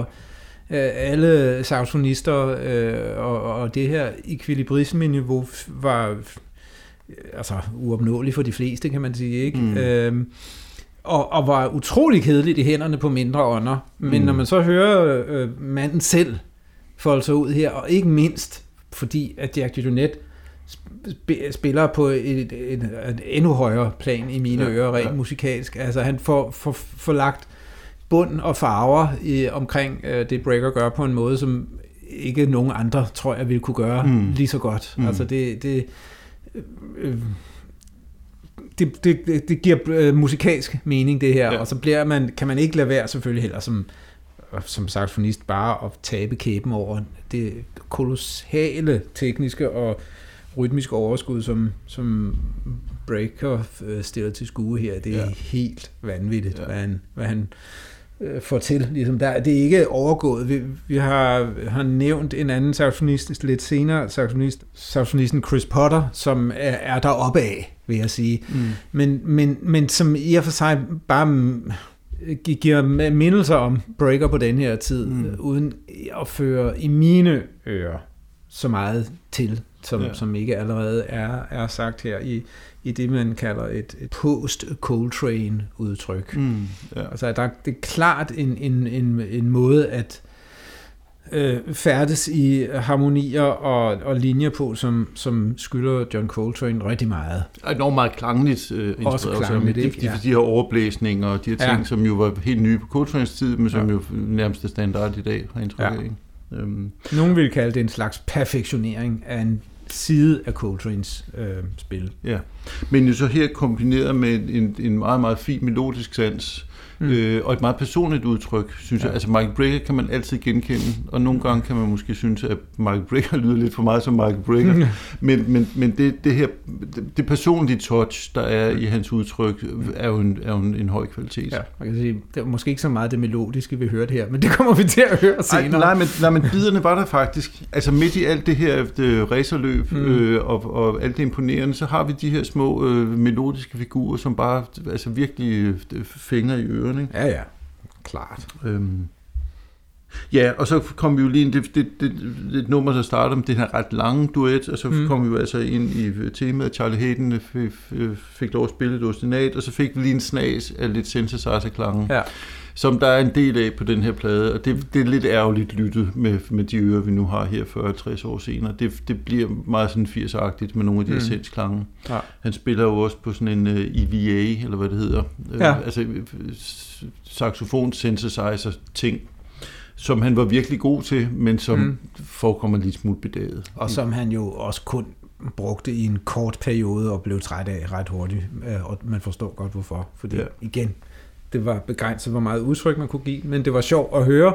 øh, alle saxofonister, øh, og, og det her ekvilibrisme-niveau var altså uopnåeligt for de fleste, kan man sige, ikke? Mm. Øh, og, og var utrolig kedeligt i hænderne på mindre ånder. Men mm. når man så hører øh, manden selv folde sig ud her, og ikke mindst fordi, at Jack Dionette spiller på et, et, et, endnu højere plan i mine ja, ører, rent ja. musikalsk. Altså han får, får, får lagt bund og farver i, omkring øh, det Breaker gør på en måde, som ikke nogen andre, tror jeg, ville kunne gøre mm. lige så godt. Mm. Altså det, det, øh, det, det, det giver øh, musikalsk mening, det her, ja. og så bliver man, kan man ikke lade være selvfølgelig heller som, som saxofonist bare at tabe kæben over det kolossale tekniske og rytmiske overskud, som, som Breaker øh, stiller til skue her. Det er ja. helt vanvittigt, ja. hvad han, hvad han øh, får til. Ligesom der, det er ikke overgået. Vi, vi har, har nævnt en anden saxofonist lidt senere, saxofonist, saxofonisten Chris Potter, som er, er deroppe af, vil jeg sige. Mm. Men, men, men som i og for sig bare giver mindelser om Breaker på den her tid, mm. uden at føre i mine ører så meget til, som, ja. som ikke allerede er, er sagt her i, i det, man kalder et, et post-Coltrane udtryk. Mm, ja. Altså, der, det er klart en, en, en, en måde at øh, færdes i harmonier og, og linjer på, som, som skylder John Coltrane rigtig meget. Enormt meget klangligt øh, Også klangligt, de, ikke? De, de, de her overblæsninger og de her ting, ja. som jo var helt nye på Coltranes tid, men som ja. jo nærmest er standard i dag, har indtryk ja. Øhm. Nogen vil kalde det en slags perfektionering af en side af Coltrane's øh, spil. Ja, men jo så her kombineret med en, en meget, meget fin melodisk sans, Mm. Øh, og et meget personligt udtryk, synes ja. jeg. Altså Michael Brecker kan man altid genkende, og nogle gange kan man måske synes, at Michael Brecker lyder lidt for meget som Michael Brecker. Mm. Men, men, men det, det her, det, det personlige touch, der er i hans udtryk, er jo en, er jo en, en høj kvalitet. Ja, man kan sige, det er måske ikke så meget det melodiske, vi hørte her, men det kommer vi til at høre senere. Ej, nej, men, nej, men biderne var der faktisk. Altså midt i alt det her det racerløb mm. øh, og, og alt det imponerende, så har vi de her små øh, melodiske figurer, som bare altså virkelig øh, fænger i øret ørerne. Ikke? Ja, ja. Klart. Øhm, ja, og så kom vi jo lige ind, det, det, det, det et nummer, der starter med den her ret lange duet, og så mm. kom vi jo altså ind i temaet, Charlie Hayden fik, fik lov at spille et ostinat, og så fik vi lige en snas af lidt synthesizer-klangen. Ja som der er en del af på den her plade, og det, det er lidt ærgerligt lyttet med, med de ører, vi nu har her 40-60 år senere. Det, det bliver meget sådan 80-agtigt med nogle af de mm. essensklange. Ja. Han spiller jo også på sådan en uh, øh, EVA, eller hvad det hedder, øh, ja. uh, altså saxofon synthesizer ting, som han var virkelig god til, men som mm. forekommer lidt smule bedaget. Og som han jo også kun brugte i en kort periode og blev træt af ret hurtigt, øh, og man forstår godt hvorfor. Fordi ja. igen, det var begrænset, hvor meget udtryk man kunne give, men det var sjovt at høre.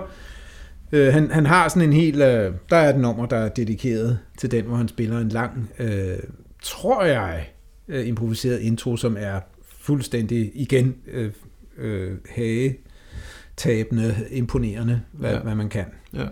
Øh, han, han har sådan en helt... Øh, der er et nummer, der er dedikeret til den, hvor han spiller en lang, øh, tror jeg, øh, improviseret intro, som er fuldstændig igen øh, øh, hagetabende, imponerende, hvad, ja. hvad man kan. Ja.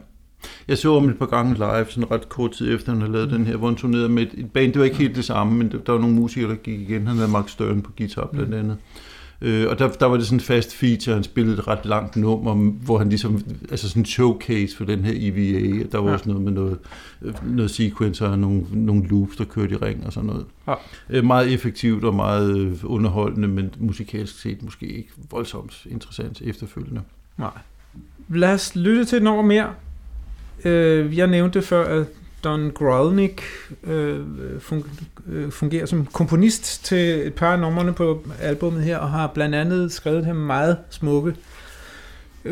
Jeg så ham et par gange live, sådan ret kort tid efter, han havde lavet mm. den her, hvor han turnerede med et, et band. Det var ikke helt det samme, men der var nogle musikere, der gik igen. Han havde Mark Stern på guitar blandt mm. andet. Mm. Øh, og der, der var det sådan en fast feature, han spillede et ret langt nummer, hvor han ligesom, altså sådan en showcase for den her EVA, der var ja. også noget med noget, øh, noget sequencer og nogle, nogle loops, der kørte i ring og sådan noget. Ja. Øh, meget effektivt og meget øh, underholdende, men musikalsk set måske ikke voldsomt interessant efterfølgende. Nej. Lad os lytte til et nummer mere. Øh, jeg nævnte før, at Don Grolnick øh, øh, fungerer som komponist til et par af numrene på albummet her, og har blandt andet skrevet her meget smukke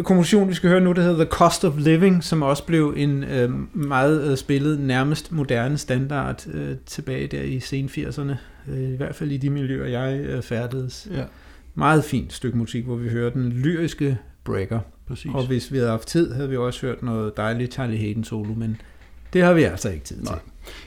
komposition, vi skal høre nu, der hedder The Cost of Living, som også blev en øh, meget øh, spillet, nærmest moderne standard øh, tilbage der i sen 80'erne, øh, i hvert fald i de miljøer, jeg øh, færdedes. Ja. Meget fint stykke musik, hvor vi hører den lyriske breaker. Præcis. Og hvis vi havde haft tid, havde vi også hørt noget dejligt Charlie Hayden solo, men det har vi altså ikke tid til. Nej.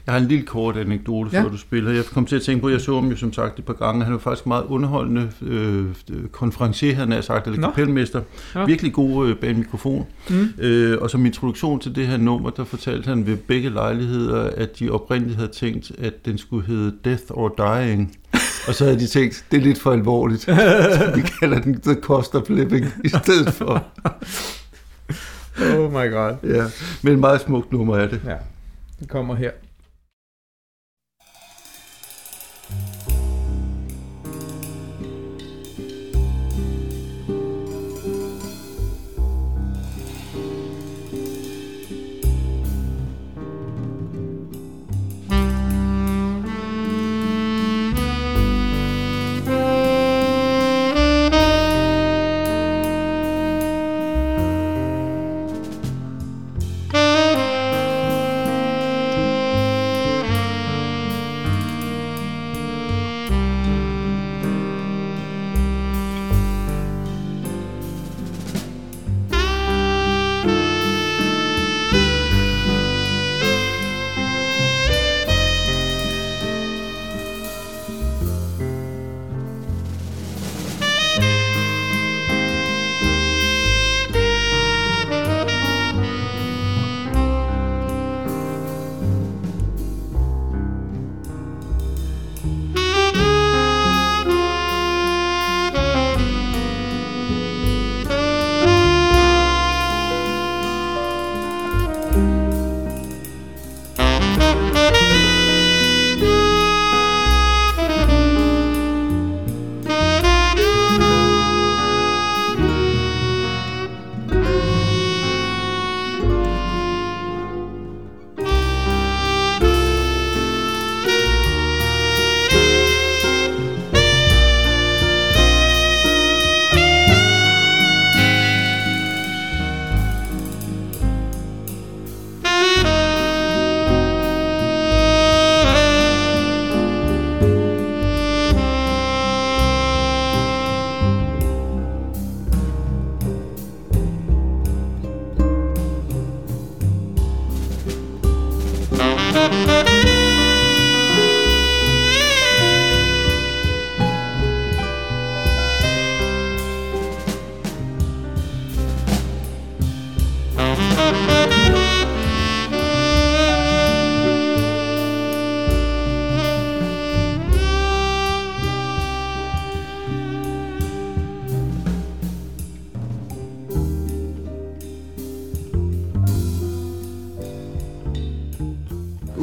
Jeg har en lille kort anekdote, ja. før du spiller. Jeg kom til at tænke på, at jeg så ham jo som sagt et par gange. Han var faktisk meget underholdende øh, konferencier, han har sagt, eller Nå. kapelmester. Ja. Virkelig god øh, bag mikrofon. Mm. Øh, og som introduktion til det her nummer, der fortalte han ved begge lejligheder, at de oprindeligt havde tænkt, at den skulle hedde Death or Dying. Og så havde de tænkt, det er lidt for alvorligt, så vi kalder den The Cost of Living i stedet for. Oh my god. Ja, men en meget smukt nummer er det. Ja, det kommer her.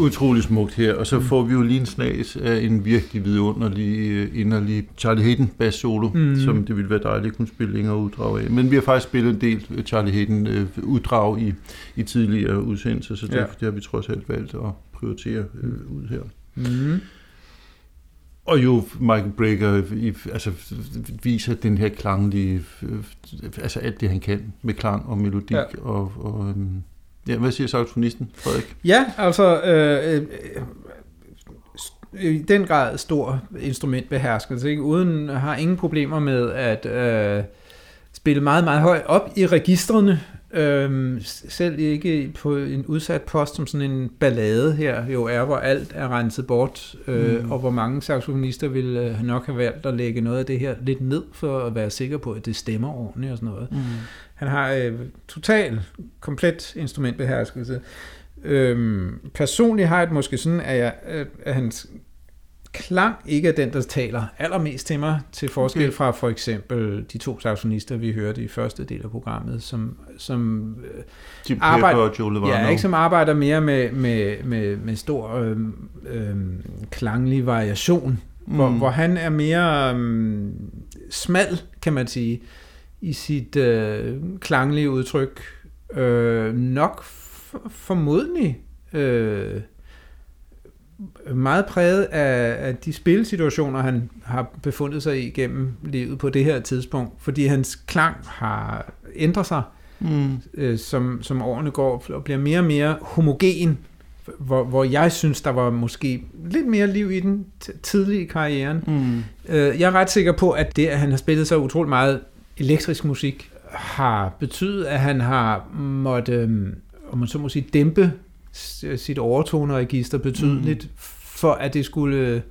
Utrolig smukt her, og så mm. får vi jo lige en snas af en virkelig vidunderlig, øh, inderlig Charlie Hayden bass solo, mm. som det ville være dejligt at kunne spille længere uddrag af. Men vi har faktisk spillet en del øh, Charlie Hayden øh, uddrag i, i tidligere udsendelser, så derfor ja. det har vi trods alt valgt at prioritere øh, ud her. Mm. Og jo Michael Brecker i, altså, viser den her klanglige, altså alt det han kan med klang og melodik ja. og, og øhm, Ja, hvad siger saxofonisten, Frederik? Ja, altså øh, øh, i den grad stor instrumentbeherskelse, ikke? uden har ingen problemer med at øh, spille meget, meget højt op i registrene, Øhm, selv ikke på en udsat post som sådan en ballade her jo er, hvor alt er renset bort, øh, mm. og hvor mange saxofonister vil øh, nok have valgt at lægge noget af det her lidt ned, for at være sikker på, at det stemmer ordentligt og sådan noget. Mm. Han har øh, total, komplet instrumentbeherskelse. Øhm, personligt har jeg det måske sådan, at, jeg, at hans klang ikke er den, der taler allermest til mig, til forskel okay. fra for eksempel de to saxonister, vi hørte i første del af programmet, som, som de arbejder, ja, ikke, som arbejder mere med, med, med, med stor øh, øh, klanglig variation, mm. hvor, hvor han er mere øh, smal, kan man sige, i sit øh, klanglige udtryk. Øh, nok formodentlig øh, meget præget af, af de spilsituationer, han har befundet sig i gennem livet på det her tidspunkt, fordi hans klang har ændret sig, mm. øh, som, som årene går, og bliver mere og mere homogen, hvor, hvor jeg synes, der var måske lidt mere liv i den tidlige karrieren. Mm. Øh, jeg er ret sikker på, at det, at han har spillet så utrolig meget elektrisk musik, har betydet, at han har måtte, øh, om man så må sige, dæmpe sit overtoneregister betydeligt, mm. for at det skulle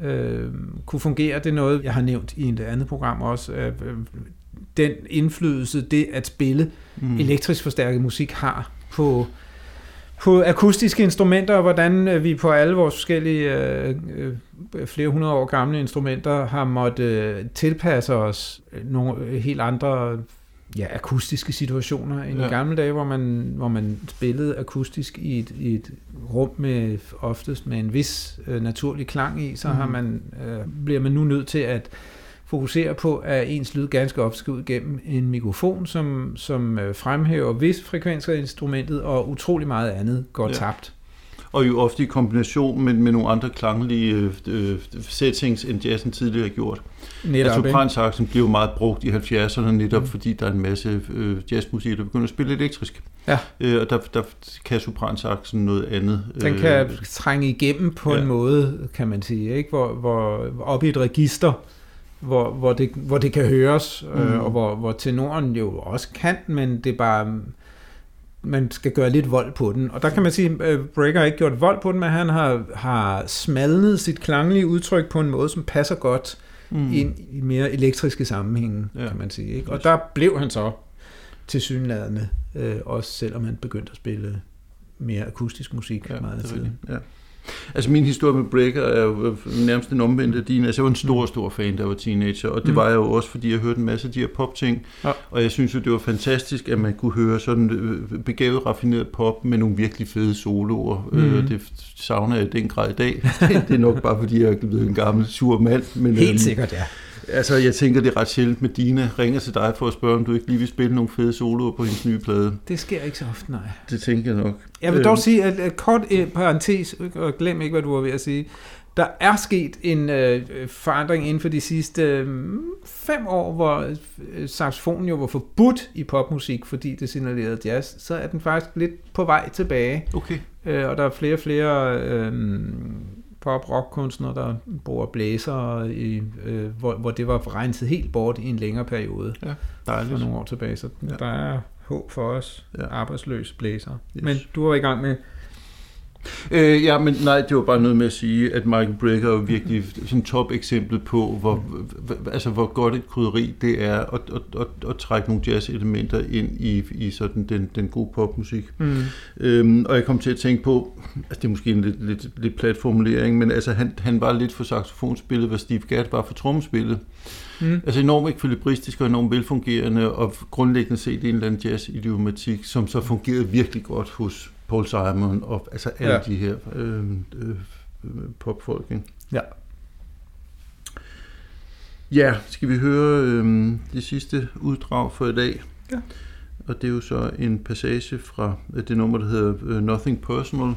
øh, kunne fungere. Det er noget, jeg har nævnt i et andet program også. Øh, den indflydelse, det at spille mm. elektrisk forstærket musik har på på akustiske instrumenter, og hvordan øh, vi på alle vores forskellige øh, øh, flere hundrede år gamle instrumenter har måttet øh, tilpasse os nogle helt andre ja, akustiske situationer end ja. i gamle dage, hvor man, hvor man spillede akustisk i et, i et rum med oftest med en vis øh, naturlig klang i, så mm. har mhm. man, øh, bliver man nu nødt til at fokusere på, at ens lyd ganske ofte skal ud gennem en mikrofon, som, som øh, fremhæver visse frekvenser af instrumentet, og utrolig meget andet går ja. tabt og jo ofte i kombination med, med nogle andre klanglige øh, øh settings, end jazzen tidligere har gjort. Netop, altså, sopransaksen bliver jo meget brugt i 70'erne, netop mm. fordi der er en masse øh, jazzmusik, der begynder at spille elektrisk. Ja. Øh, og der, der kan sopransaksen noget andet. Den kan øh, trænge igennem på ja. en måde, kan man sige, ikke? Hvor, hvor op i et register, hvor, hvor, det, hvor det kan høres, øh, mm. øh, og hvor, hvor tenoren jo også kan, men det er bare man skal gøre lidt vold på den. Og der kan man sige, at uh, Breaker har ikke gjort vold på den, men han har, har smalnet sit klanglige udtryk på en måde, som passer godt mm. ind i mere elektriske sammenhænge, ja. kan man sige. Ikke? Og der blev han så til synladende, øh, også selvom han begyndte at spille mere akustisk musik ja, meget tidligt. Ja. Altså min historie med Breaker er jo nærmest en omvendt af din. Altså jeg var en stor, stor fan, da jeg var teenager, og det mm. var jeg jo også, fordi jeg hørte en masse af de her pop-ting, ja. og jeg synes jo, det var fantastisk, at man kunne høre sådan øh, begavet, raffineret pop med nogle virkelig fede soloer. Mm. Øh, det savner jeg i den grad i dag. det er nok bare, fordi jeg er blevet en gammel sur mand. Men, Helt øhm, sikkert, ja. Altså, jeg tænker, det er ret sjældent, med Dina ringer til dig for at spørge, om du ikke lige vil spille nogle fede soloer på hendes nye plade. Det sker ikke så ofte, nej. Det tænker jeg nok. Jeg vil dog øhm. sige, at, at kort parentes, og glem ikke, hvad du var ved at sige, der er sket en øh, forandring inden for de sidste øh, fem år, hvor øh, saxofonen jo var forbudt i popmusik, fordi det signalerede jazz, så er den faktisk lidt på vej tilbage. Okay. Øh, og der er flere og flere øh, pop-rock-kunstnere, der bruger blæser, i, øh, hvor, hvor det var renset helt bort i en længere periode. Ja, dejligt. For nogle år tilbage, så ja. der er håb for os, ja. arbejdsløs blæser. Yes. Men du var i gang med Øh, ja, men nej, det var bare noget med at sige, at Michael Brecker er jo virkelig sådan top eksempel på, hvor, altså, hvor godt et krydderi det er at, at, at, at trække nogle jazz-elementer ind i, i sådan den, den gode popmusik. Mm. Øhm, og jeg kom til at tænke på, altså det er måske en lidt, lidt, lidt plat formulering, men altså han, han var lidt for saxofonspillet, hvad Steve Gadd var for trommespillet. Mm. Altså enormt ekvilibristisk og enormt velfungerende, og grundlæggende set en eller anden jazz-idiomatik, som så fungerede virkelig godt hos Paul Simon og altså alle Ja. de her øh, øh, popfolk. Ikke? Ja. Ja, skal vi høre øh, det sidste uddrag for i dag? Ja. Og det er jo så en passage fra øh, det nummer, der hedder øh, Nothing Personal,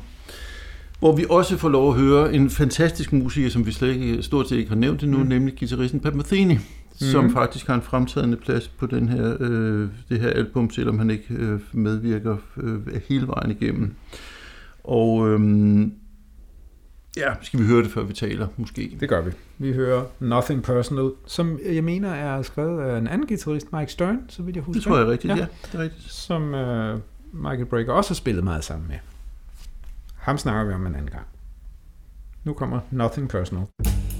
hvor vi også får lov at høre en fantastisk musiker, som vi slet ikke, stort set ikke har nævnt endnu, mm. nemlig guitaristen Pat Metheny, mm. som faktisk har en fremtrædende plads på den her, øh, det her album, selvom han ikke øh, medvirker øh, hele vejen igennem. Og øh, ja, skal vi høre det, før vi taler, måske? Det gør vi. Vi hører Nothing Personal, som jeg mener er skrevet af en anden guitarist, Mike Stern, så vidt jeg husker. Det tror jeg er rigtigt, Ja. ja. det er rigtigt. Som uh, Michael Brecker også har spillet meget sammen med. Ham snakker vi om en anden gang. Nu kommer Nothing Personal. Det er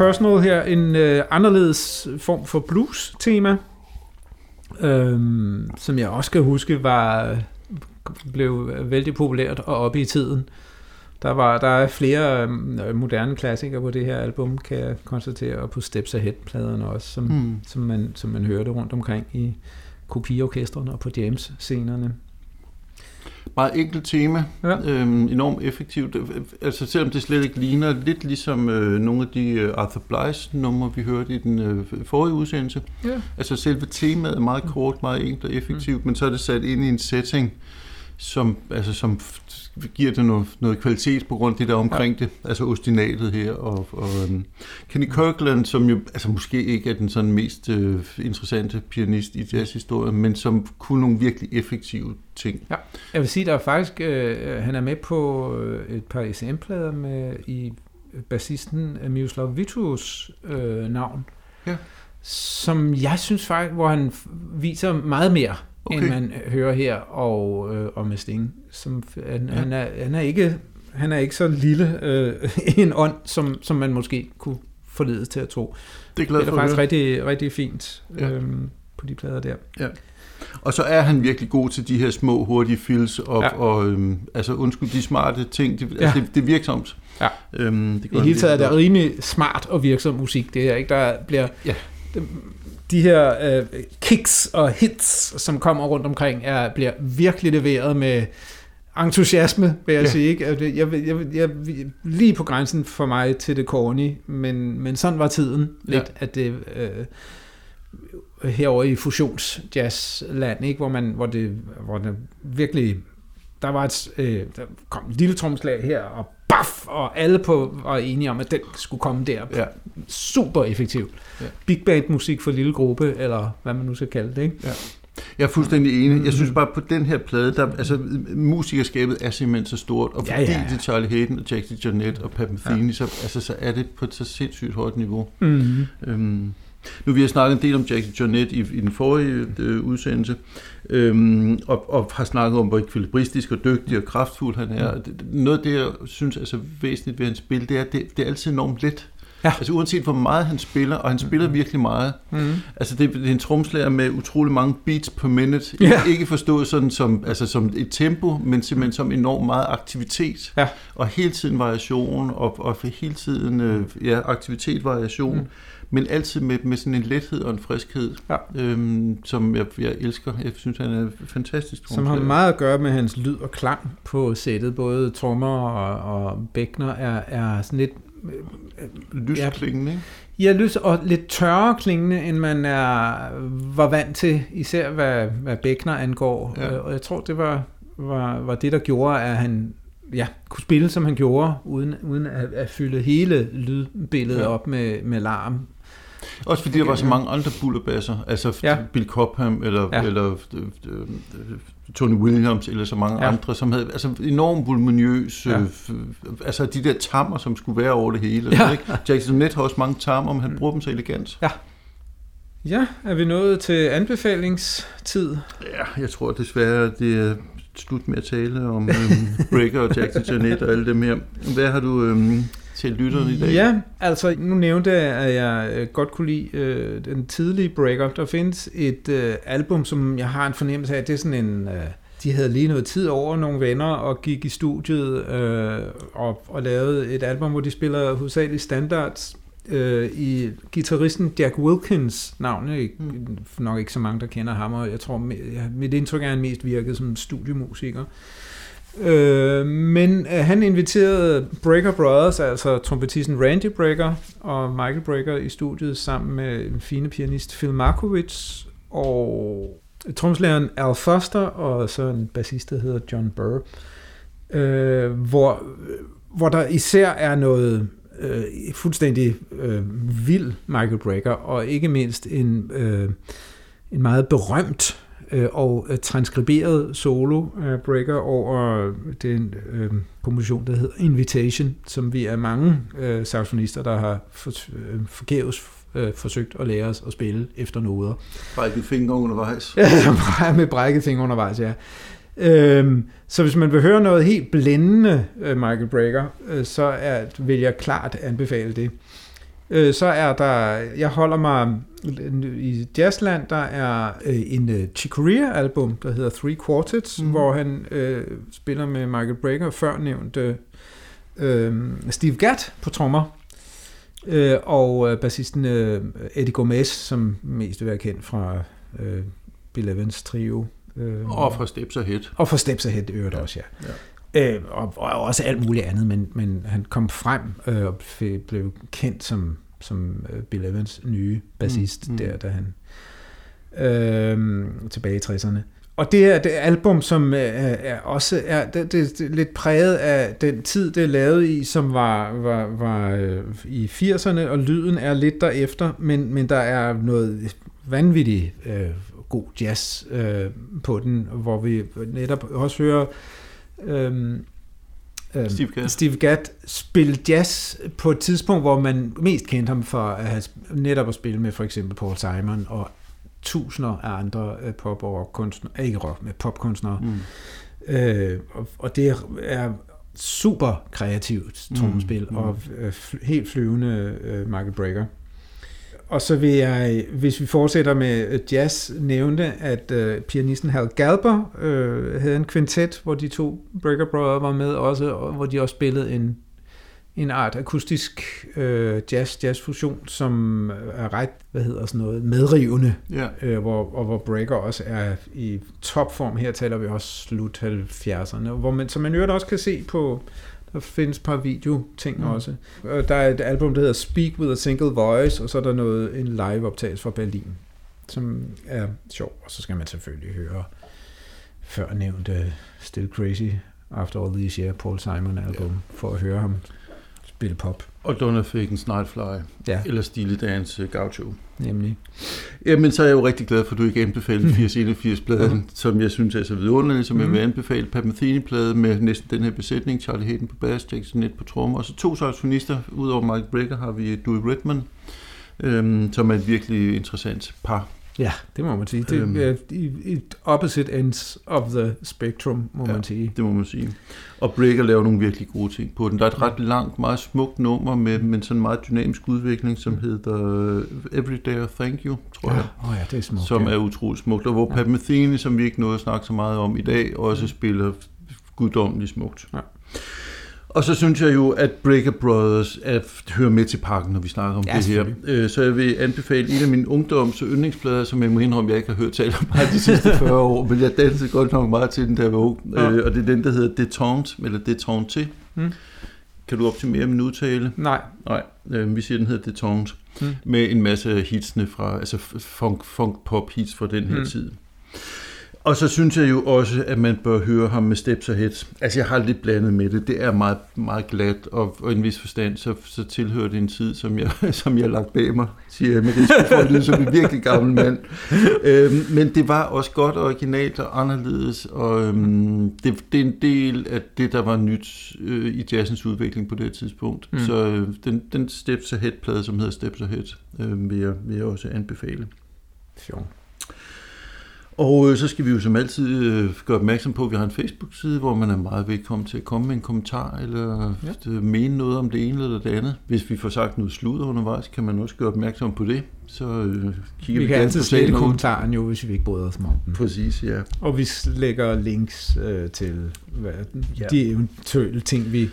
Personal her, en øh, anderledes form for blues-tema, øhm, som jeg også kan huske var blev vældig populært og oppe i tiden. Der, var, der er flere øh, moderne klassikere på det her album, kan jeg konstatere, og på Steps Ahead-pladerne også, som, Mm. som, man, som man hørte rundt omkring i kopiorkestrene og på James-scenerne. Meget enkelt tema, Ja. øhm, enormt effektivt. Altså selvom det slet ikke ligner, lidt ligesom øh, nogle af de øh, Arthur Bly's numre, vi hørte i den øh, forrige udsendelse. Ja. Altså selve temaet er meget kort, meget enkelt og effektivt, mm. men så er det sat ind i en setting, som, altså, som giver det noget, noget kvalitet på grund af det der omkring ja. det, altså ostinatet her. Og, og um, Kenny Kirkland, som jo altså, måske ikke er den sådan mest øh, interessante pianist i jazzhistorien, men som kunne nogle virkelig effektive ting. Jeg vil sige, der er faktisk, øh, han er med på øh, et par ECM-plader med i bassisten øh, Miroslav Vitus øh, navn. Ja. Som jeg synes faktisk, hvor han viser meget mere, okay. end man hører her, og, øh, og med Sting. Som, han, Ja. ja. han, er, han, er ikke, han er ikke så lille øh, en ånd, som, som man måske kunne forledes til at tro. Det er glad Det er for da at faktisk rigtig, rigtig fint Ja. øhm, på de plader der. Og så er han virkelig god til de her små, hurtige fills, og, Ja. ja. og øhm, altså undskyld, de smarte ting, det, altså, Ja. det, det er virksomt. Ja. Øhm, det I hele taget er det rimelig smart og virksom musik, det her, ikke? Der bliver Ja. de, de her øh, kicks og hits, som kommer rundt omkring, er, bliver virkelig leveret med entusiasme, vil jeg Ja. ja. sige. Ikke? Altså, Jeg, jeg, jeg, jeg, lige på grænsen for mig til det corny, men, men sådan var tiden Ja. lidt, at det øh, herovre i fusionsjazzland, ikke? Hvor, man, hvor, det, hvor det virkelig, der var et, øh, der kom et lille tromslag her, og baf, og alle på var enige om, at den skulle komme der. Ja. Super effektivt. Ja. Big band musik for lille gruppe, eller hvad man nu skal kalde det, ikke? Ja. Jeg er fuldstændig enig. Jeg synes bare, på den her plade, der, altså, musikerskabet er simpelthen så stort, og Ja, fordi ja. det er Charlie Hayden og Jackie Jonet og Pat Metheny, ja. så, altså, så er det på et så sindssygt højt niveau. Mm-hmm. Øhm, nu vi har snakket en del om Jackie Jonet i, i den forrige øh, udsendelse, øhm, og, og har snakket om, hvor ekvilibristisk og dygtig og kraftfuld han er. Noget af det, jeg synes er så væsentligt ved hans spil, det er, at det, det er altid enormt let. Ja. Altså uanset hvor meget han spiller, og han spiller virkelig meget. Mm-hmm. Altså det, det er en tromslager med utrolig mange beats per minute. Ja. Ikke forstået sådan som, altså som et tempo, men simpelthen som enormt meget aktivitet. Ja. Og hele tiden variation, og, og hele tiden øh, ja, aktivitet, variation. Mm. Men altid med, med sådan en lethed og en friskhed, Ja. øhm, som jeg, jeg elsker. Jeg synes, han er fantastisk Som har meget at gøre med hans lyd og klang på sættet. Både trommer og, og bækner er, er sådan lidt Lysklingende, ikke? Ja, lys og lidt tørre klingende, end man er, var vant til, især hvad, hvad Bækner angår. Ja. Øh, Og jeg tror, det var, var, var det, der gjorde, at han ja, kunne spille, som han gjorde, uden, uden at, at fylde hele lydbilledet Ja. ja. op med, med larm. Også fordi der var så mange andre bullerbasser, altså Ja. ja. Bill Cobham eller, Ja. ja. eller øh, øh, Tony Williams eller så mange Ja. ja. andre, som havde altså enormt voluminøs, Ja. ja. øh, altså de der tammer, som skulle være over det hele. Ja. Ja. Ikke? Jackson Net har også mange tammer, men han bruger dem så elegant. Ja, er vi nået til anbefalingstid? Ja, jeg tror desværre, det er slut med at tale om øhm, Breaker og Jackson Net og alle dem her. Hvad har du øhm, til lytterne i dag? Ja, altså nu nævnte jeg, at jeg øh, godt kunne lide øh, den tidlige Breaker. Der findes et øh, album, som jeg har en fornemmelse af, det er sådan en... Øh, de havde lige noget tid over nogle venner og gik i studiet øh, og, og lavede et album, hvor de spiller hovedsageligt standards øh, i gitarristen Jack Wilkins navn. Mm. Nok ikke så mange, der kender ham, og jeg tror, mit indtryk er, at han mest virkede som studiemusiker. Øh, Øh, men øh, han inviterede Breaker Brothers, altså trompetisten Randy Breaker og Michael Breaker i studiet sammen med en fine pianist Phil Markowitz og tromslæren Al Foster og så en bassist, der hedder John Burr, øh, hvor, hvor der især er noget øh, fuldstændig øh, vild Michael Breaker, og ikke mindst en, øh, en meget berømt øh, og øh, transkriberet solo af Breaker over den øh, komposition, der hedder Invitation, som vi er mange øh, saxofonister, der har for, øh, forgæves øh, forsøgt at lære os at spille efter noder. Brækket fingre undervejs. Ja, med brækket fingre undervejs, ja. Øhm, så hvis man vil høre noget helt blændende øh, Michael Breaker, øh, så er, vil jeg klart anbefale det. Øh, så er der, jeg holder mig i Jazzland, der er øh, en øh, Chick Corea-album, der hedder Three Quartets, mm. Hvor han øh, spiller med Michael Breaker, før nævnt øh, Steve Gadd på trommer, øh, og øh, bassisten øh, Eddie Gomez, som mest vil være kendt fra øh, Bill Evans trio. Øh, Og fra Steps Ahead. og for Steps Ahead øvrigt også, ja. Ja. Øh, og, og også alt muligt andet, men, men han kom frem øh, og blev kendt som, som øh, Bill Evans nye bassist mm, Mm, der, da han øh, tilbage i 60'erne. Og det er det album, som øh, er også er det, det, det er lidt præget af den tid, det er lavet i, som var, var, var øh, i 80'erne, og lyden er lidt derefter, men, men der er noget vanvittigt øh, god jazz øh, på den, hvor vi netop også hører øh, øh, Steve Gadd. Steve Gadd spille jazz på et tidspunkt, hvor man mest kendte ham for at have netop at spille med for eksempel Paul Simon og tusinder af andre øh, pop- og rockkunstnere, ikke rock, men popkunstnere. Mm. Øh, og, og det er super kreativt trommespil, Mm, mm, og øh, helt flyvende øh, Michael Breaker. Og så vil jeg, hvis vi fortsætter med øh, jazz, nævne, at øh, pianisten Hal Galber øh, havde en kvintet, hvor de to Breaker Brothers var med også, og hvor de også spillede en, en art akustisk øh, jazz, jazzfusion, som er ret, hvad hedder sådan noget, medrivende Ja. øh, hvor, og hvor Breaker også er i topform. Her taler vi også slut 70'erne, hvor man, som man jo også kan se på, der findes et par videoting Mm. også. Og der er et album, der hedder Speak with a Single Voice, og så er der noget, en live optagelse fra Berlin, som er sjov. Og så skal man selvfølgelig høre før nævnte Still Crazy After All These Years, Paul Simon album, ja. for at høre ham spille pop. Og Donna Fagens Nightfly, Ja, eller Stile Dance Gaucho. nemlig. Jamen, så er jeg jo rigtig glad for, at du ikke anbefalede 8081-pladen, Mhm. som jeg synes er så vidunderlig, som jeg Mhm. vil anbefale. Pat Metheny-plade med næsten den her besætning, Charlie Hayden på bass, Jackson Nett på trommer, og så to saxofonister. Udover Mike Brecker har vi Dewey Redman, øhm, som er et virkelig interessant par. Ja, det må man sige. Det Øhm. er i opposite ends of the spectrum, må Ja. man sige. Det må man sige. Og Brecker laver nogle virkelig gode ting på den. Der er et ret langt, meget smukt nummer med, med sådan en meget dynamisk udvikling, som hedder Every Day I Thank You, tror jeg. Åh oh, ja, det er smukt. som ja. er utroligt smukt, og hvor Ja. Pat Metheny, som vi ikke nåede at snakke så meget om i dag, også spiller guddommeligt smukt. Ja. Og så synes jeg jo, at Breaker Brothers er, hører med til pakken, når vi snakker om Ja, det her. Øh, Så jeg vil anbefale en af mine ungdoms- og yndlingsplader, som jeg må indrømme, jeg ikke har hørt tale om de sidste 40 år, men jeg dansede godt nok meget til den, jeg var ung. Ja. Øh, Og det er den, der hedder Détente, eller Détente. Mm. Kan du optimere min udtale? Nej. Nej, øh, vi siger, den hedder Détente. Mm. Med en masse af hitsene fra, altså funk, funk pop hits fra den her Mm. tid. Og så synes jeg jo også, at man bør høre ham med Steps Ahead. Altså, jeg har lidt blandet med det. Det er meget, meget glat, og, og i en vis forstand, så, så tilhører det en tid, som jeg, som jeg har lagt bag mig, siger jeg med det at lyde som en virkelig gammel mand. øhm, men det var også godt originalt og anderledes, og øhm, det, det er en del af det, der var nyt øh, i jazzens udvikling på det tidspunkt. Mm. Så øh, den, den Steps Ahead-plade, som hedder Steps Ahead, øh, vil, jeg, vil jeg også anbefale. Sjov. Og øh, så skal vi jo som altid øh, gøre opmærksom på, at vi har en Facebook-side, hvor man er meget velkommen til at komme med en kommentar, eller Ja. ja. mene noget om det ene eller det andet. Hvis vi får sagt noget sludder undervejs, kan man også gøre opmærksom på det. Så øh, kigger Vi, vi, kan gerne altid på slette kommentaren jo, hvis vi ikke bryder os om den. Præcis, ja. Og vi lægger links øh, til hvad, Ja. de eventuelle ting, vi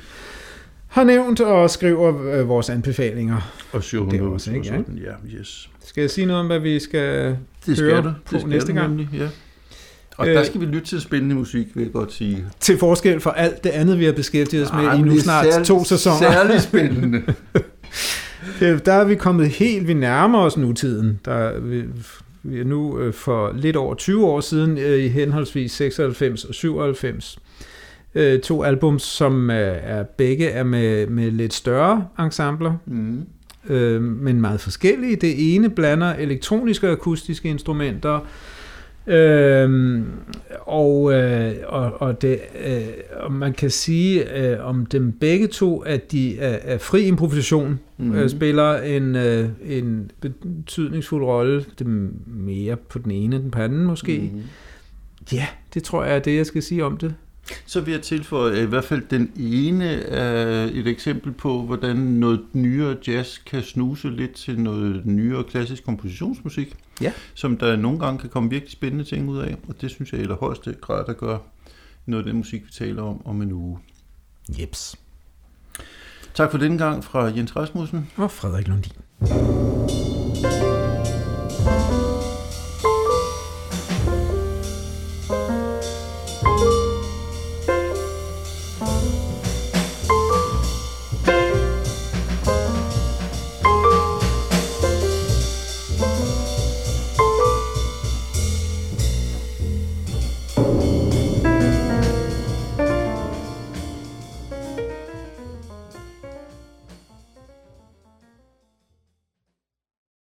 har nævnt, og skriver øh, vores anbefalinger. Og show Det er notes også, og ikke, ja? sådan. Ja, yes. Skal jeg sige noget om, hvad vi skal Det skal høre du. på Det skal næste du gang? Nemlig, ja. Og Øh, der skal vi lytte til spændende musik, vil jeg godt sige. Til forskel fra alt det andet, vi har beskæftiget os med Ej, i nu snart særligt- to sæsoner. Særligt spændende. Det- Der er vi kommet helt, vi nærmer os nutiden. Der er, vi, vi er nu øh, for lidt over 20 år siden, øh, i henholdsvis 96 og 97, øh, to albums, som øh, er begge er med, med lidt større ensembler, mm. Øh, men meget forskellige. Det ene blander elektroniske og akustiske instrumenter, øh, og, øh, og, og, det, øh, og man kan sige øh, om dem begge to, at de er, er fri improvisation, Mm. mm. øh, spiller en, øh, en betydningsfuld rolle, det er mere på den ene end på den anden måske. Mm. Mm. Ja, det tror jeg er det, jeg skal sige om det. Så vil jeg tilføje, i hvert fald den ene er et eksempel på, hvordan noget nyere jazz kan snuse lidt til noget nyere klassisk kompositionsmusik, Ja. som der nogle gange kan komme virkelig spændende ting ud af, og det synes jeg i allerhøjeste grad, der gør noget af den musik, vi taler om om en uge. Jeps. Tak for denne gang fra Jens Rasmussen. Og Frederik Lundin.